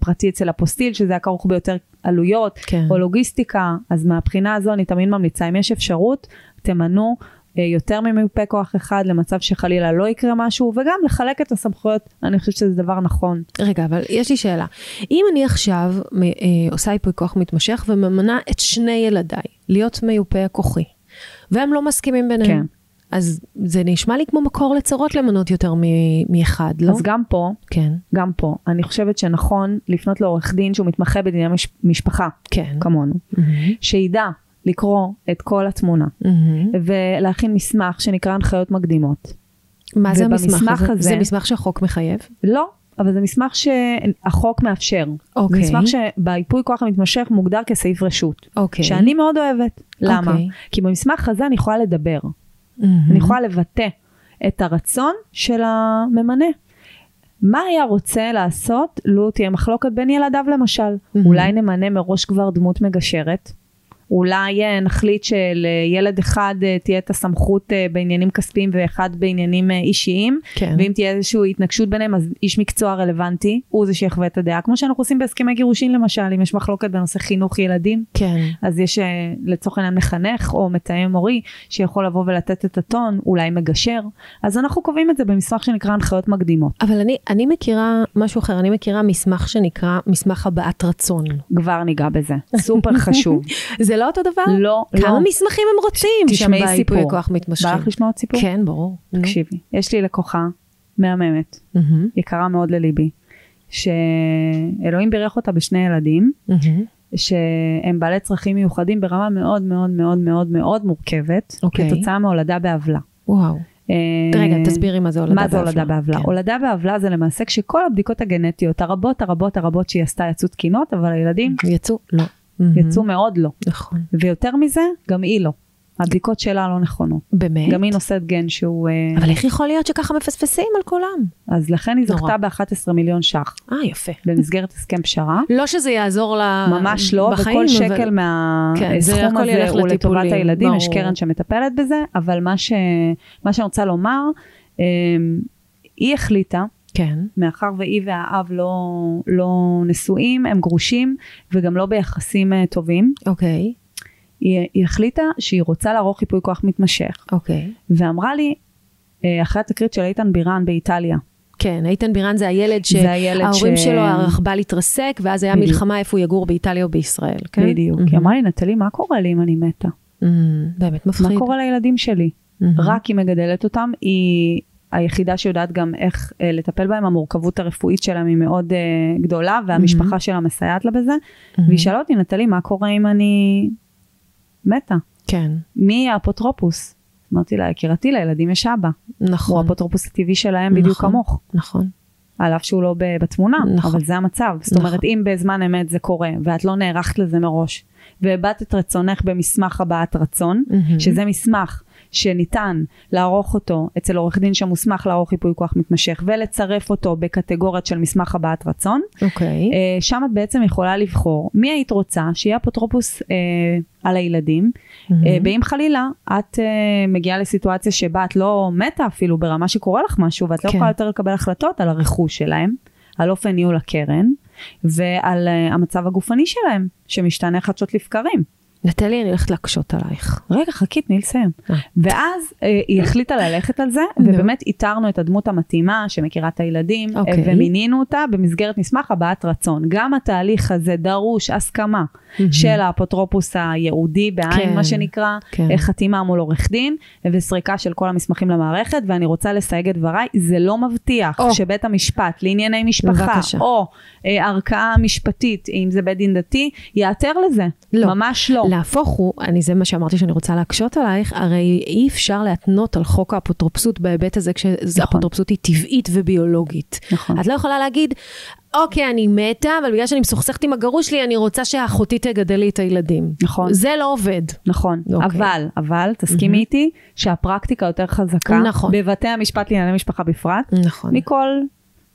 פרטי אצל אפוסטיל, שזה היה כרוך ביותר עלויות כן. או לוגיסטיקה, אז מהבחינה הזו אני תמיד ממליצה, אם יש אפשרות, תמנו יותר ממיופה כוח אחד למצב שחלילה לא יקרה משהו, וגם לחלק את הסמכויות, אני חושבת שזה דבר נכון. רגע, אבל יש לי שאלה. אם אני עכשיו מ- אה, עושה ייפוי כוח מתמשך וממנה את שני ילדיי להיות מיופה כוחי, והם לא מסכימים ביניהם, כן. אז זה נשמע לי כמו מקור לצרות למנות יותר מ- מאחד, לא? אז גם פה, כן, גם פה, אני חושבת שנכון לפנות לעורך דין שהוא מתמחה בדיני מש- משפחה, כן. כמונו, מהמם, שידע לקרוא את כל התמונה, מהמם. ולהכין מסמך שנקרא הנחיות מקדימות. מה זה המסמך הזה? זה מסמך שהחוק מחייב? לא, אבל זה מסמך שהחוק מאפשר. אוקיי. זה מסמך שבייפוי כוח המתמשך מוגדר כסעיף רשות. אוקיי. שאני מאוד אוהבת. למה? אוקיי. כי במסמך הזה אני יכולה לדבר. מהמם. אני יכולה לבטא את הרצון של הממנה. מה היה רוצה לעשות לו תהיה מחלוקת בין ילדיו למשל? מהמם. אולי נמנה מראש כבר דמות מגשרת? אולי אה, נחליט שלילד אחד אה, תהיה את הסמכות אה, בעניינים כספיים ואחד בעניינים אישיים, כן. ואם תהיה איזושהי התנגשות ביניהם אז איש מקצוע רלוונטי הוא זה שיחווה את הדעה, כמו שאנחנו עושים בהסכמי גירושין למשל, אם יש מחלוקת בנושא חינוך ילדים, כן. אז יש לצורך העניין מחנך או מתאם מורי שיכול לבוא ולתת את הטון, אולי מגשר, אז אנחנו קובעים את זה במסמך שנקרא הנחיות מקדימות. אבל אני, אני מכירה משהו אחר, אני מכירה מסמך שנקרא מסמך הבעת רצון. כבר ניגע בזה, סופר חשוב. זה לא אותו דבר? לא, כמה לא. מסמכים הם רוצים תשמעי סיפור. כוח מתמשכים? בא לך לשמוע עוד סיפור? כן, ברור. תקשיבי, יש לי לקוחה מהממת, מהמם, יקרה מאוד לליבי, שאלוהים בירך אותה בשני ילדים, מהמם. שהם בעלי צרכים מיוחדים ברמה מאוד מאוד מאוד מאוד מאוד מורכבת, אוקיי. כתוצאה מהולדה בעוולה. וואו. אה, רגע, תסבירי מה זה הולדה מה זה בעוולה. הולדה בעוולה? כן. הולדה בעוולה זה למעשה כשכל הבדיקות הגנטיות הרבות הרבות הרבות שהיא עשתה יצאו תקינות, אבל הילדים יצאו? לא. מהמם. יצאו מאוד לא. נכון. ויותר מזה, גם היא לא. הבדיקות שלה לא נכונות. באמת? גם היא נושאת גן שהוא... אה, אבל איך יכול להיות שככה מפספסים על כולם? אז לכן היא. זכתה ב-11 מיליון ש"ח אה, יפה. במסגרת הסכם פשרה. לא שזה יעזור לה ממש לא, בחיים, וכל שקל כן, מהסכום הכל הזה הוא לטובת הילדים, יש. קרן שמטפלת בזה, אבל מה ש- מה שאני רוצה לומר, אה, היא החליטה, כן. מאחר והיא והאב לא, לא נשואים, הם גרושים, וגם לא ביחסים אה, טובים, אוקיי. היא, היא החליטה שהיא רוצה לערוך ייפוי כוח מתמשך, אוקיי. ואמרה לי, אה, אחרי התקרית של איתן בירן באיטליה, כן, איתן בירן זה הילד שההורים ש- שלו, הרכבל התרסק, ואז היה בדיוק. מלחמה איפה הוא יגור באיטליה או בישראל, כן? בדיוק, מהמם. היא אמרה לי, נטלי, מה קורה לי אם אני מתה? מהמם, באמת מפחיד. מה קורה לילדים שלי? מהמם. רק היא מגדלת אותם, היא היחידה שיודעת גם איך אה, לטפל בהם, המורכבות הרפואית שלהם היא מאוד אה, גדולה, והמשפחה מהמם. שלה מסייעת לה בזה. מהמם. והיא שאלה אותי, נטלי, מה קורה אם אני מתה? כן, מי האפוטרופוס? אמרתי לה, יקירתי, לילדים יש אבא. הוא נכון, האפוטרופוס הטבעי שלהם בדיוק נכון. כמוך. נכון. על אף שהוא לא בתמונה, נכון. אבל זה המצב. זאת נכון. אומרת, אם בזמן אמת זה קורה, ואת לא נערכת לזה מראש, והבעת רצונך במסמך הבעת רצון, מהמם. שזה מסמך שניתן לערוך אותו אצל עורך דין שמוסמך לערוך ייפוי כוח מתמשך ולצרף אותו בקטגוריות של מסמך הבעת רצון, אוקיי. אה, שם את בעצם יכולה לבחור מי היית רוצה שיהיה אפוטרופוס אה, על הילדים. אה, ואם חלילה את אה, מגיעה לסיטואציה שבה את לא מתה אפילו ברמה שקורה לך משהו ואת לא כן. יכולה יותר לקבל החלטות על הרכוש שלהם, על אופן ניהול הקרן ועל אה, המצב הגופני שלהם שמשתנה חדשות לבקרים. נטלי, אני הולכת להקשות עלייך. רגע, חכי, תני לסיים. ואז אה, היא החליטה ללכת על זה. ובאמת איתרנו את הדמות המתאימה שמכירה את הילדים, אה, אוקיי. ומינינו אותה במסגרת מסמך הבעת רצון. גם התהליך הזה דרוש הסכמה מהמם. של האפוטרופוס הייעודי בעין, כן, מה שנקרא, כן. חתימה מול עורך דין, וסריקה של כל המסמכים למערכת, ואני רוצה לסייג את דבריי, זה לא מבטיח או. שבית המשפט לענייני משפחה, בבקשה. או אה, ערכאה משפטית, אם זה בית דין דתי, יעתר לזה. לא. ממש לא. להפוך הוא, אני זה מה שאמרתי שאני רוצה להקשות עלייך, הרי אי אפשר להתנות על חוק האפוטרופסות בהיבט הזה כשהאפוטרופסות היא טבעית וביולוגית. נכון. את לא יכולה להגיד, אוקיי, אני מתה, אבל בגלל שאני מסוכסכת עם הגרוש שלי, אני רוצה שאחותי תגדל לי את הילדים. נכון. זה לא עובד. נכון, אוקיי. אבל, אבל, תסכימי מהמם. איתי שהפרקטיקה יותר חזקה, נכון. בבתי המשפט לענייני משפחה בפרט, נכון. מכל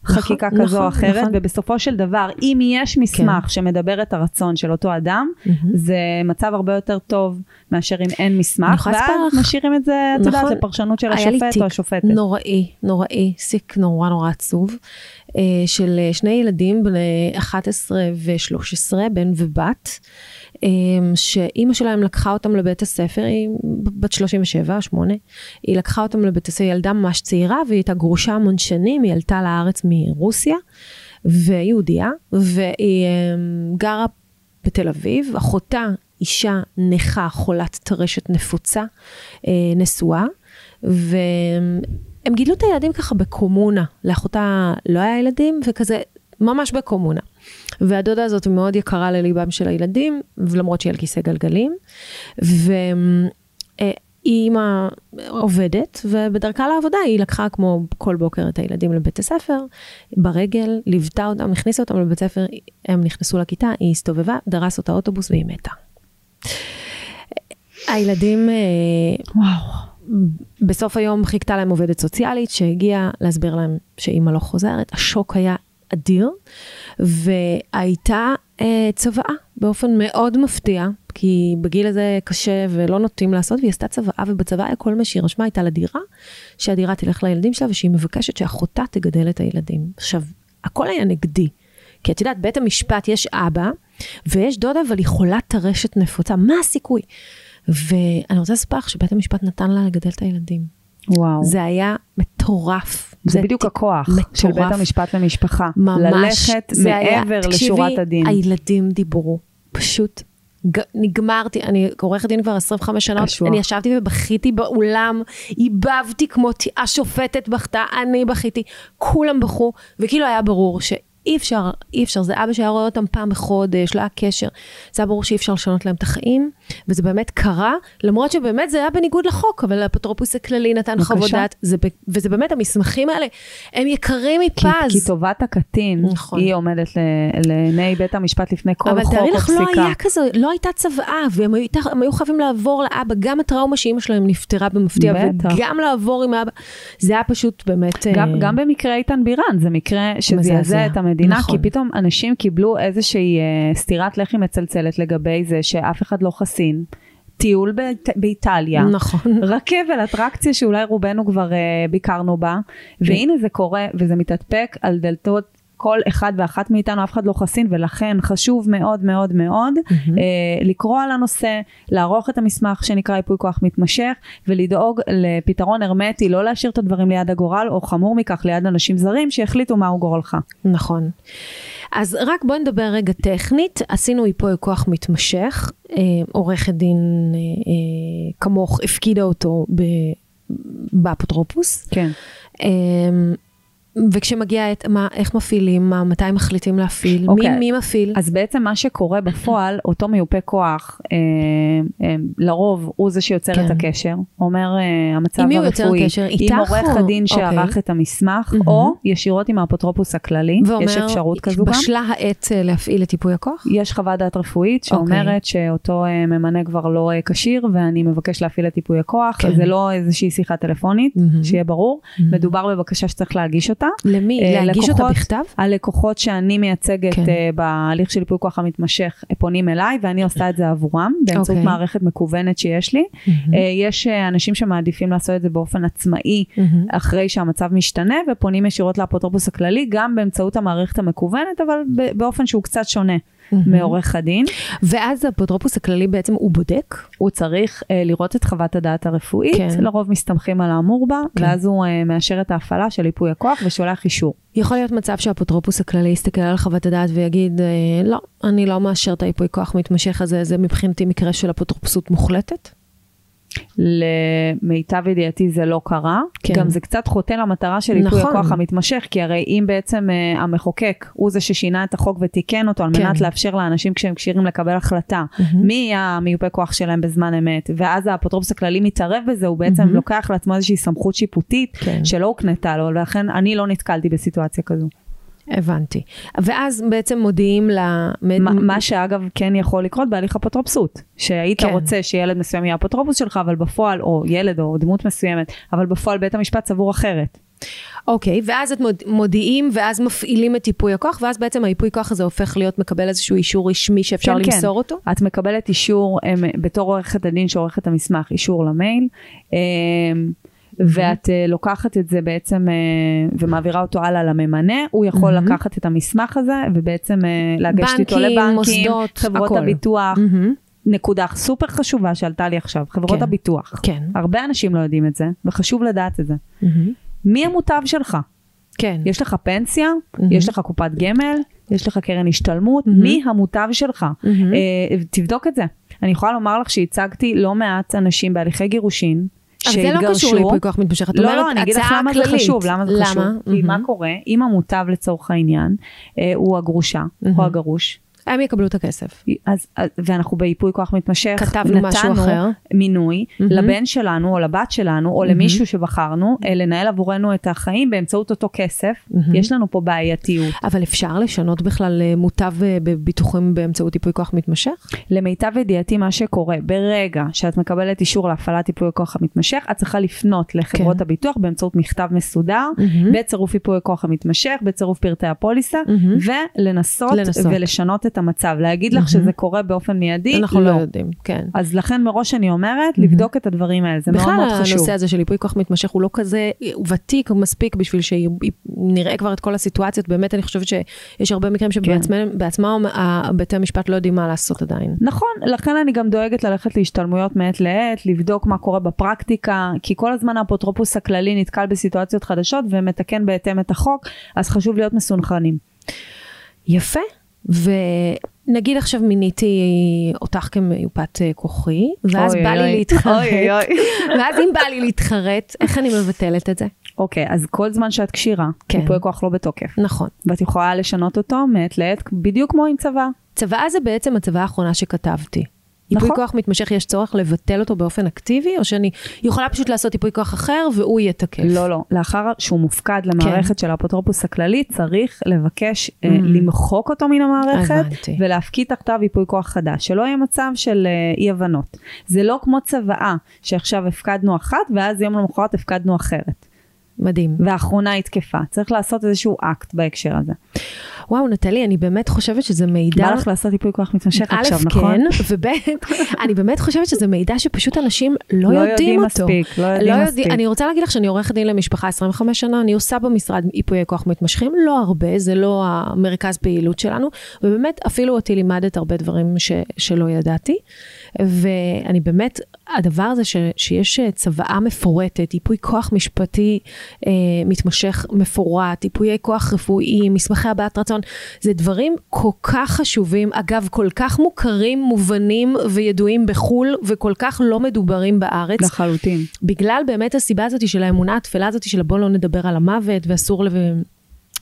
חקיקה נכון, כזו או אחרת, נכון. ובסופו של דבר, אם יש מסמך כן. שמדבר את הרצון של אותו אדם, זה מצב הרבה יותר טוב מאשר אם אין מסמך, ואז משאירים את זה, את יודעת, נכון. לפרשנות של השופט או השופטת. נוראי, נוראי, סיק נורא נורא עצוב, אה, של שני ילדים בני 11 ו-13, בן ובת. אמ, שאימא שלהם לקחה אותם לבית הספר, היא בת 37, 8, היא לקחה אותם לבית הספר, היא ילדה ממש צעירה, והיא הייתה גרושה המון שנים, היא עלתה לארץ מרוסיה, ויהודייה, והיא אמ, גרה בתל אביב, אחותה אישה נכה, חולת טרשת נפוצה, אה, נשואה, והם גידלו את הילדים ככה בקומונה, לאחותה לא היה ילדים, וכזה ממש בקומונה. והדודה הזאת מאוד יקרה לליבם של הילדים, ולמרות שהיא על כיסא גלגלים. והיא אימא עובדת, ובדרכה לעבודה היא לקחה כמו כל בוקר את הילדים לבית הספר, ברגל, ליוותה אותם, הכניסה אותם לבית הספר, הם נכנסו לכיתה, היא הסתובבה, דרס אותה אוטובוס והיא מתה. הילדים, אה, וואו. בסוף היום חיכתה להם עובדת סוציאלית שהגיעה להסביר להם שאימא לא חוזרת, השוק היה אדיר, והייתה אה, צוואה באופן מאוד מפתיע, כי בגיל הזה קשה ולא נוטים לעשות, והיא עשתה צוואה, ובצוואה היה כל מה שהיא רשמה הייתה לדירה, שהדירה תלך לילדים שלה, ושהיא מבקשת שאחותה תגדל את הילדים. עכשיו, הכל היה נגדי. כי את יודעת, בית המשפט יש אבא, ויש דודה, אבל היא חולת טרשת נפוצה, מה הסיכוי? ואני רוצה לספר לך שבית המשפט נתן לה לגדל את הילדים. וואו. זה היה מטורף. זה, בדיוק הכוח מטורף. של בית המשפט למשפחה. ממש. ללכת מעבר היה, לשורת תקשיבי, הדין. הילדים דיברו. פשוט נגמרתי, אני עורכת דין כבר 25 שנה, קשוח. אני ישבתי ובכיתי באולם, איבבתי כמו תיאה שופטת בכתה, אני בכיתי, כולם בכו, וכאילו היה ברור ש... אי אפשר, אי אפשר, זה אבא שהיה רואה אותם פעם בחודש, לא היה קשר. זה היה ברור שאי אפשר לשנות להם את החיים, וזה באמת קרה, למרות שבאמת זה היה בניגוד לחוק, אבל האפוטרופוס הכללי נתן חוות דעת, וזה באמת, המסמכים האלה, הם יקרים מפז. כי, כי טובת הקטין, נכון. היא עומדת לעיני בית המשפט לפני כל חוק או פסיקה. אבל תארי לך, לא היה כזה, לא הייתה צוואה, והם היו, היו חייבים לעבור לאבא, גם הטראומה שאימא שלהם נפטרה במפתיע, וגם לעבור עם האבא, זה היה פשוט באמת... גם, uh... גם במקרה איתן בירן, זה מקרה שזעזע את המדינה. המדינה, נכון. כי פתאום אנשים קיבלו איזושהי uh, סטירת לחי מצלצלת לגבי זה שאף אחד לא חסין. טיול בית, באיטליה, נכון, רכבל, אטרקציה שאולי רובנו כבר uh, ביקרנו בה, והנה זה קורה וזה מתהדפק על דלתות כל אחד ואחת מאיתנו, אף אחד לא חסין, ולכן חשוב מאוד מאוד מאוד mm-hmm. אה, לקרוא על הנושא, לערוך את המסמך שנקרא ייפוי כוח מתמשך, ולדאוג לפתרון הרמטי, לא להשאיר את הדברים ליד הגורל, או חמור מכך ליד אנשים זרים שיחליטו מהו גורלך. נכון. אז רק בואי נדבר רגע טכנית, עשינו ייפוי כוח מתמשך, אה, עורכת דין אה, אה, כמוך הפקידה אותו ב... באפוטרופוס. כן. אה, וכשמגיע את מה, איך מפעילים, מה, מתי מחליטים להפעיל, okay. מי, אוקיי. מי מפעיל? אז בעצם מה שקורה בפועל, אותו מיופה כוח, אה, אה, לרוב הוא זה שיוצר כן. את הקשר, אומר אה, המצב הרפואי, עם מי הוא יוצר קשר? איתך עם עורך או... הדין שערך okay. אוקיי. את המסמך, mm-hmm. או ישירות עם האפוטרופוס הכללי, ואומר, יש אפשרות כזו גם. בשלה העת אה, להפעיל את ייפוי הכוח? יש חוות דעת רפואית שאומרת okay. שאותו אה, ממנה כבר לא אה, כשיר, ואני מבקש להפעיל את ייפוי הכוח, כן. זה לא איזושהי שיחה טלפונית, mm-hmm. שיהיה ברור, mm-hmm. מדובר בבקשה שצריך להגיש אותה. למי? אה, להגיש אותה בכתב? הלקוחות שאני מייצגת כן. uh, בהליך של ייפוי כוח המתמשך פונים אליי ואני עושה את זה עבורם באמצעות okay. אוקיי. מערכת מקוונת שיש לי. Mm-hmm. יש אנשים שמעדיפים לעשות את זה באופן עצמאי mm-hmm. אחרי שהמצב משתנה ופונים ישירות לאפוטרופוס הכללי גם באמצעות המערכת המקוונת אבל באופן שהוא קצת שונה. מעורך הדין. ואז האפוטרופוס הכללי בעצם הוא בודק? הוא צריך אה, לראות את חוות הדעת הרפואית, כן. לרוב מסתמכים על האמור בה, כן. ואז הוא אה, מאשר את ההפעלה של ייפוי הכוח ושולח אישור. יכול להיות מצב שהאפוטרופוס הכללי יסתכל על חוות הדעת ויגיד, אה, לא, אני לא מאשר את הייפוי כוח מתמשך הזה, זה מבחינתי מקרה של אפוטרופסות מוחלטת? למיטב ידיעתי זה לא קרה. כן. גם זה קצת חוטא למטרה של ייפוי נכון. הכוח המתמשך, כי הרי אם בעצם uh, המחוקק הוא זה ששינה את החוק ותיקן אותו על כן. מנת לאפשר לאנשים כשהם כשירים לקבל החלטה, mm-hmm. מי יהיה המיופה כוח שלהם בזמן אמת, ואז האפוטרופוס הכללי מתערב בזה, הוא בעצם mm-hmm. לוקח לעצמו איזושהי סמכות שיפוטית כן. שלא הוקנתה לו, ולכן אני לא נתקלתי בסיטואציה כזו. הבנתי. ואז בעצם מודיעים ל... מה, מה שאגב כן יכול לקרות בהליך אפוטרופסות. שהיית כן. רוצה שילד מסוים יהיה אפוטרופוס שלך, אבל בפועל, או ילד או דמות מסוימת, אבל בפועל בית המשפט סבור אחרת. אוקיי, ואז את מוד, מודיעים, ואז מפעילים את ייפוי הכוח, ואז בעצם הייפוי כוח הזה הופך להיות מקבל איזשהו אישור רשמי שאפשר כן, למסור כן. אותו? את מקבלת אישור, הם, בתור עורכת הדין שעורכת המסמך, אישור למייל, אמ, ואת אה, לוקחת את זה בעצם אה, ומעבירה אותו הלאה לממנה, הוא יכול מהמם. לקחת את המסמך הזה ובעצם אה, לגשת איתו בנקים, לבנקים, מוסדות, חברות הכל. הביטוח, מהמם. נקודה סופר חשובה שעלתה לי עכשיו, חברות כן. הביטוח. כן. הרבה אנשים לא יודעים את זה, וחשוב לדעת את זה. מהמם. מי המוטב שלך? כן. יש לך פנסיה, מהמם. יש לך קופת גמל, יש לך קרן השתלמות, מהמם. מי המוטב שלך? מהמם. אה, תבדוק את זה. אני יכולה לומר לך שהצגתי לא מעט אנשים בהליכי גירושין, אבל זה לא קשור לייפוי כוח מתמשך, את לא, אומרת לא, אני אגיד לך למה זה. חשוב, למה זה למה? חשוב. כי מהמם. מה קורה, אם המוטב לצורך העניין אה, הוא הגרושה מהמם. או הגרוש, הם יקבלו את הכסף. אז, ואנחנו בייפוי כוח מתמשך, כתבנו משהו נתנו אחר. מינוי מהמם. לבן שלנו או לבת שלנו או מהמם. למישהו שבחרנו אה, לנהל עבורנו את החיים באמצעות אותו כסף, מהמם. יש לנו פה בעייתיות. אבל אפשר לשנות בכלל אה, מוטב אה, בביטוחים באמצעות ייפוי כוח מתמשך? למיטב ידיעתי מה שקורה ברגע שאת מקבלת אישור להפעלת ייפוי הכוח המתמשך את צריכה לפנות לחברות כן. הביטוח באמצעות מכתב מסודר מהמם. בצירוף ייפוי הכוח המתמשך בצירוף פרטי הפוליסה מהמם. ולנסות לנסות. ולשנות את המצב להגיד לך מהמם. שזה קורה באופן מיידי אנחנו לא לא. יודעים, כן. אז לכן מראש אני אומרת מהמם. לבדוק את הדברים האלה זה מאוד בכלל מאוד חשוב. הנושא הזה של ייפוי כוח מתמשך הוא לא כזה, הוא ותיק מספיק בשביל שנראה כבר את כל הסיטואציות, באמת אני חושבת שיש הרבה מקרים שבעצמם ה- בתי המשפט לא יודעים מה לעשות עדיין. נכון, לכן אני גם דואגת ללכת להשתלמויות מעת לעת, לבדוק מה קורה בפרקטיקה, כי כל הזמן האפוטרופוס הכללי נתקל בסיטואציות חדשות ומתקן בהתאם את החוק, אז חשוב להיות מסונכרנים. יפה, ונגיד עכשיו מיניתי אותך כמיופת אה, כוחי, ואז אוי, בא אוי, לי אוי. להתחרט, אוי, אוי. ואז אם בא לי להתחרט, איך אני מבטלת את זה? אוקיי, אז כל זמן שאת כשירה, כן. ייפוי הכוח לא בתוקף, נכון. ואת יכולה לשנות אותו מעת לעת, בדיוק כמו עם צבא. צוואה זה בעצם הצוואה האחרונה שכתבתי. ייפוי נכון. כוח מתמשך, יש צורך לבטל אותו באופן אקטיבי, או שאני יכולה פשוט לעשות ייפוי כוח אחר והוא יהיה תקף? לא, לא, לאחר שהוא מופקד למערכת של האפוטרופוס הכללי, צריך לבקש אה, אממ. למחוק אותו מן המערכת, הבנתי. ולהפקיד תחתיו ייפוי כוח חדש, שלא יהיה מצב של אה, אי הבנות. זה לא כמו צוואה, שעכשיו הפקדנו אחת, ואז יום למחרת הפקדנו אחרת. מדהים. והאחרונה היא תקפה. צריך לעשות איזשהו אקט בהקשר הזה. וואו, נטלי, אני באמת חושבת שזה מידע... בא לך לעשות ייפוי כוח מתמשך א', עכשיו, נכון? כן, וב', אני באמת חושבת שזה מידע שפשוט אנשים לא, לא יודעים יודעים אותו. מספיק, לא יודעים מספיק. אני רוצה להגיד לך שאני עורכת דין למשפחה 25 שנה, אני עושה במשרד ייפויי כוח מתמשכים, לא הרבה, זה לא המרכז פעילות שלנו, ובאמת אפילו אותי לימדת הרבה דברים ש, שלא ידעתי, ואני באמת, הדבר הזה ש, שיש צוואה מפורטת, ייפוי כוח משפטי אה, מתמשך מפורט, ייפויי כוח רפואי, מסמכי הבעת רצון, זה דברים כל כך חשובים, אגב, כל כך מוכרים, מובנים וידועים בחו"ל, וכל כך לא מדוברים בארץ. לחלוטין. בגלל באמת הסיבה הזאת של האמונה התפלה הזאת של בוא לא נדבר על המוות ואסור לב...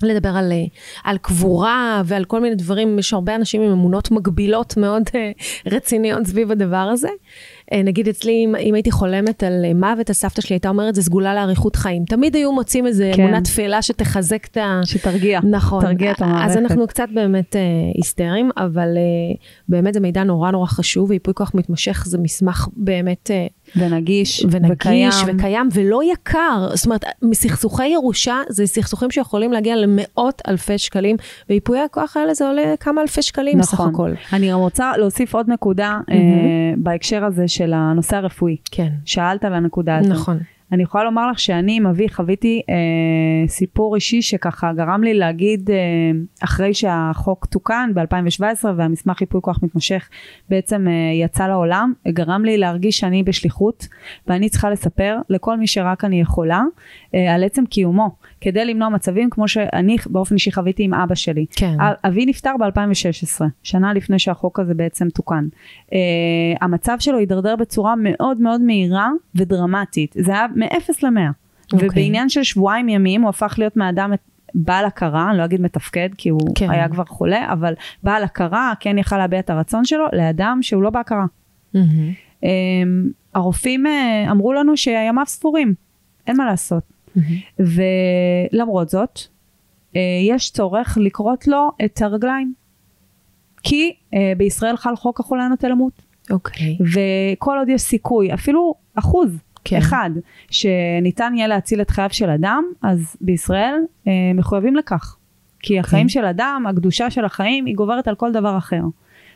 לדבר על, אה, על קבורה ועל כל מיני דברים, יש הרבה אנשים עם אמונות מגבילות מאוד אה, רציניות סביב הדבר הזה. אה, נגיד אצלי, אם, אם הייתי חולמת על מוות, הסבתא שלי הייתה אומרת, זה סגולה לאריכות חיים. תמיד היו מוצאים איזה כן. אמונה תפלה שתחזק את ה... שתרגיע. נכון. תרגיע את המערכת. אז אנחנו קצת באמת אה, היסטריים, אבל אה, באמת זה מידע נורא נורא חשוב, וייפוי כוח מתמשך זה מסמך באמת אה, ונגיש, ונגיש וקיים. וקיים ולא יקר. זאת אומרת, סכסוכי ירושה זה סכסוכים שיכולים להגיע למאות אלפי שקלים, וייפויי הכוח האלה זה עולה כמה אלפי שקלים נכון. הכל. אני רוצה להוסיף עוד נקודה אה, בהקשר הזה של הנושא הרפואי. כן, שאלת על הנקודה הזו. נכון. אני יכולה לומר לך שאני עם אבי חוויתי אה, סיפור אישי שככה גרם לי להגיד, אה, אחרי שהחוק תוקן ב-2017 והמסמך ייפוי כוח מתמשך בעצם אה, יצא לעולם, גרם לי להרגיש שאני בשליחות ואני צריכה לספר לכל מי שרק אני יכולה אה, על עצם קיומו, כדי למנוע מצבים כמו שאני באופן אישי חוויתי עם אבא שלי. כן. אבי נפטר ב-2016, שנה לפני שהחוק הזה בעצם תוקן. Uh, המצב שלו הידרדר בצורה מאוד מאוד מהירה ודרמטית. זה היה מ-0 ל-100. אוקיי. ובעניין של שבועיים ימים הוא הפך להיות מאדם בעל הכרה, אני לא אגיד מתפקד כי הוא כן. היה כבר חולה, אבל בעל הכרה, כן יכל להביע את הרצון שלו, לאדם שהוא לא בהכרה. מהמם. Um, הרופאים uh, אמרו לנו שימיו ספורים, אין מה לעשות. מהמם. ולמרות זאת, אה, יש צורך לכרות לו את הרגליים. כי אה, בישראל חל חוק החולה נוטה למות, אוקיי, וכל עוד יש סיכוי, אפילו אחוז, כן. אחד, שניתן יהיה להציל את חייו של אדם, אז בישראל אה, מחויבים לכך. כי החיים כן. של אדם, הקדושה של החיים, היא גוברת על כל דבר אחר.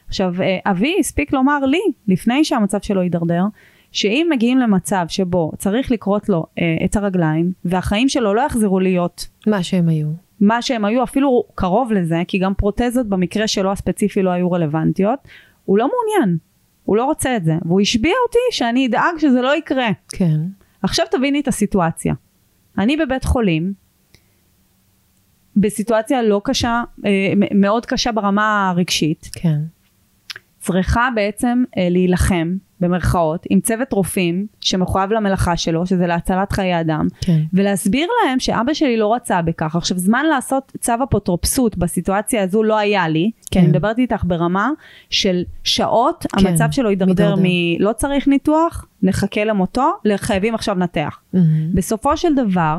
עכשיו, אה, אבי הספיק לומר לי, לפני שהמצב שלו יידרדר, שאם מגיעים למצב שבו צריך לקרות לו אה, את הרגליים, והחיים שלו לא יחזרו להיות... מה שהם היו. מה שהם היו, אפילו קרוב לזה, כי גם פרוטזות במקרה שלו הספציפי לא היו רלוונטיות, הוא לא מעוניין. הוא לא רוצה את זה, והוא השביע אותי שאני אדאג שזה לא יקרה. כן. עכשיו תביני את הסיטואציה. אני בבית חולים, בסיטואציה לא קשה, אה, מאוד קשה ברמה הרגשית. כן. צריכה בעצם אה, להילחם במרכאות, עם צוות רופאים שמחויב למלאכה שלו, שזה להצלת חיי אדם, כן. ולהסביר להם שאבא שלי לא רצה בכך. עכשיו, זמן לעשות צו אפוטרופסות בסיטואציה הזו לא היה לי, כן. אני. מדברת איתך ברמה של שעות, כן. המצב שלו יידרדר מלא צריך ניתוח, נחכה למותו, לחייבים עכשיו נתח. Mm-hmm. בסופו של דבר,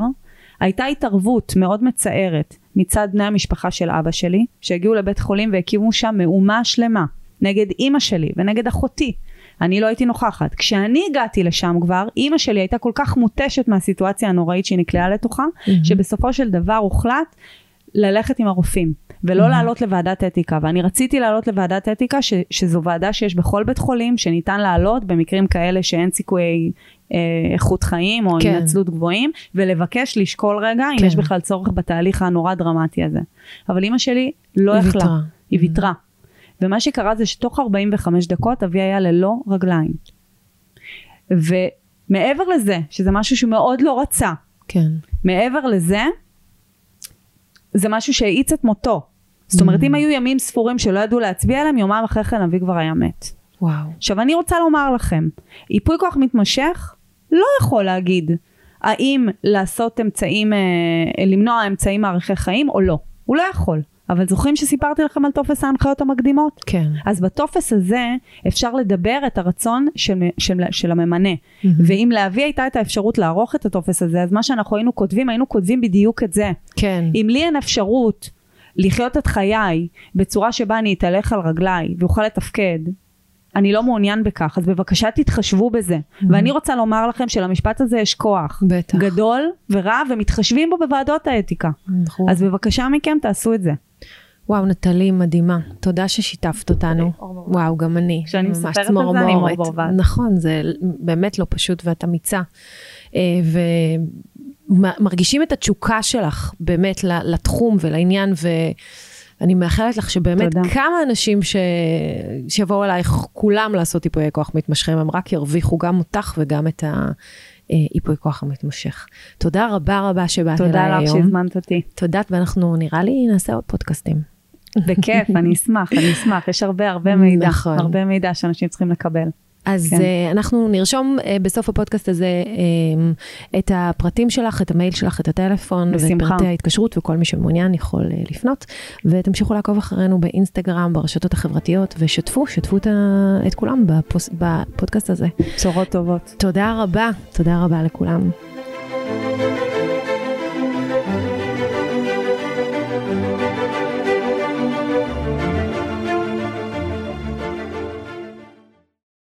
הייתה התערבות מאוד מצערת מצד בני המשפחה של אבא שלי, שהגיעו לבית חולים והקימו שם מהומה שלמה נגד אימא שלי ונגד אחותי. אני לא הייתי נוכחת. כשאני הגעתי לשם כבר, אימא שלי הייתה כל כך מותשת מהסיטואציה הנוראית שהיא נקלעה לתוכה, mm-hmm. שבסופו של דבר הוחלט ללכת עם הרופאים, ולא mm-hmm. לעלות לוועדת אתיקה. ואני רציתי לעלות לוועדת אתיקה, ש, שזו ועדה שיש בכל בית חולים, שניתן לעלות במקרים כאלה שאין סיכויי אה, איכות חיים או כן. הנצלות גבוהים, ולבקש לשקול רגע כן. אם יש בכלל צורך בתהליך הנורא דרמטי הזה. אבל אימא שלי לא יכלה, היא ויתרה. Mm-hmm. ומה שקרה זה שתוך 45 דקות אבי היה ללא רגליים. ומעבר לזה, שזה משהו שהוא מאוד לא רצה, כן. מעבר לזה, זה משהו שהאיץ את מותו. זאת אומרת, mm. אם היו ימים ספורים שלא ידעו להצביע עליהם, יומיים אחרי כן אבי כבר היה מת. וואו. עכשיו, אני רוצה לומר לכם, ייפוי כוח מתמשך לא יכול להגיד האם לעשות אמצעים, אה, למנוע אמצעים מערכי חיים או לא. הוא לא יכול. אבל זוכרים שסיפרתי לכם על טופס ההנחיות המקדימות? כן. אז בטופס הזה אפשר לדבר את הרצון של, של, של הממנה. Mm-hmm. ואם לאבי הייתה את האפשרות לערוך את הטופס הזה, אז מה שאנחנו היינו כותבים, היינו כותבים בדיוק את זה. כן. אם לי אין אפשרות לחיות את חיי בצורה שבה אני אתהלך על רגליי ואוכל לתפקד, אני לא מעוניין בכך, אז בבקשה תתחשבו בזה. Mm-hmm. ואני רוצה לומר לכם שלמשפט הזה יש כוח. בטח. גדול ורב, ומתחשבים בו בוועדות האתיקה. נכון. אז בבקשה מכם, תעשו את זה. וואו, נטלי, מדהימה. תודה ששיתפת אותנו. וואו, גם אני. כשאני מספרת את זה, אני מור ברווז. נכון, זה באמת לא פשוט ואת אמיצה. אה, ומרגישים את התשוקה שלך, באמת, לתחום ולעניין, ואני מאחלת לך שבאמת תודה. כמה אנשים ש... שיבואו אלייך, כולם לעשות טיפויי כוח מתמשכים, הם רק ירוויחו גם אותך וגם את ה... ייפוי כוח המתמשך. תודה רבה רבה שבאת אליי היום. תודה לך שהזמנת אותי. תודה, ואנחנו נראה לי נעשה עוד פודקאסטים. בכיף, אני אשמח, אני אשמח, יש הרבה הרבה מידע, נכון. הרבה מידע שאנשים צריכים לקבל. אז כן. uh, אנחנו נרשום uh, בסוף הפודקאסט הזה uh, את הפרטים שלך, את המייל שלך, את הטלפון, בשמחה. ואת פרטי ההתקשרות, וכל מי שמעוניין יכול uh, לפנות. ותמשיכו לעקוב אחרינו באינסטגרם, ברשתות החברתיות, ושתפו, שתפו את, את כולם בפוס, בפודקאסט הזה. בשורות טובות. תודה רבה, תודה רבה לכולם.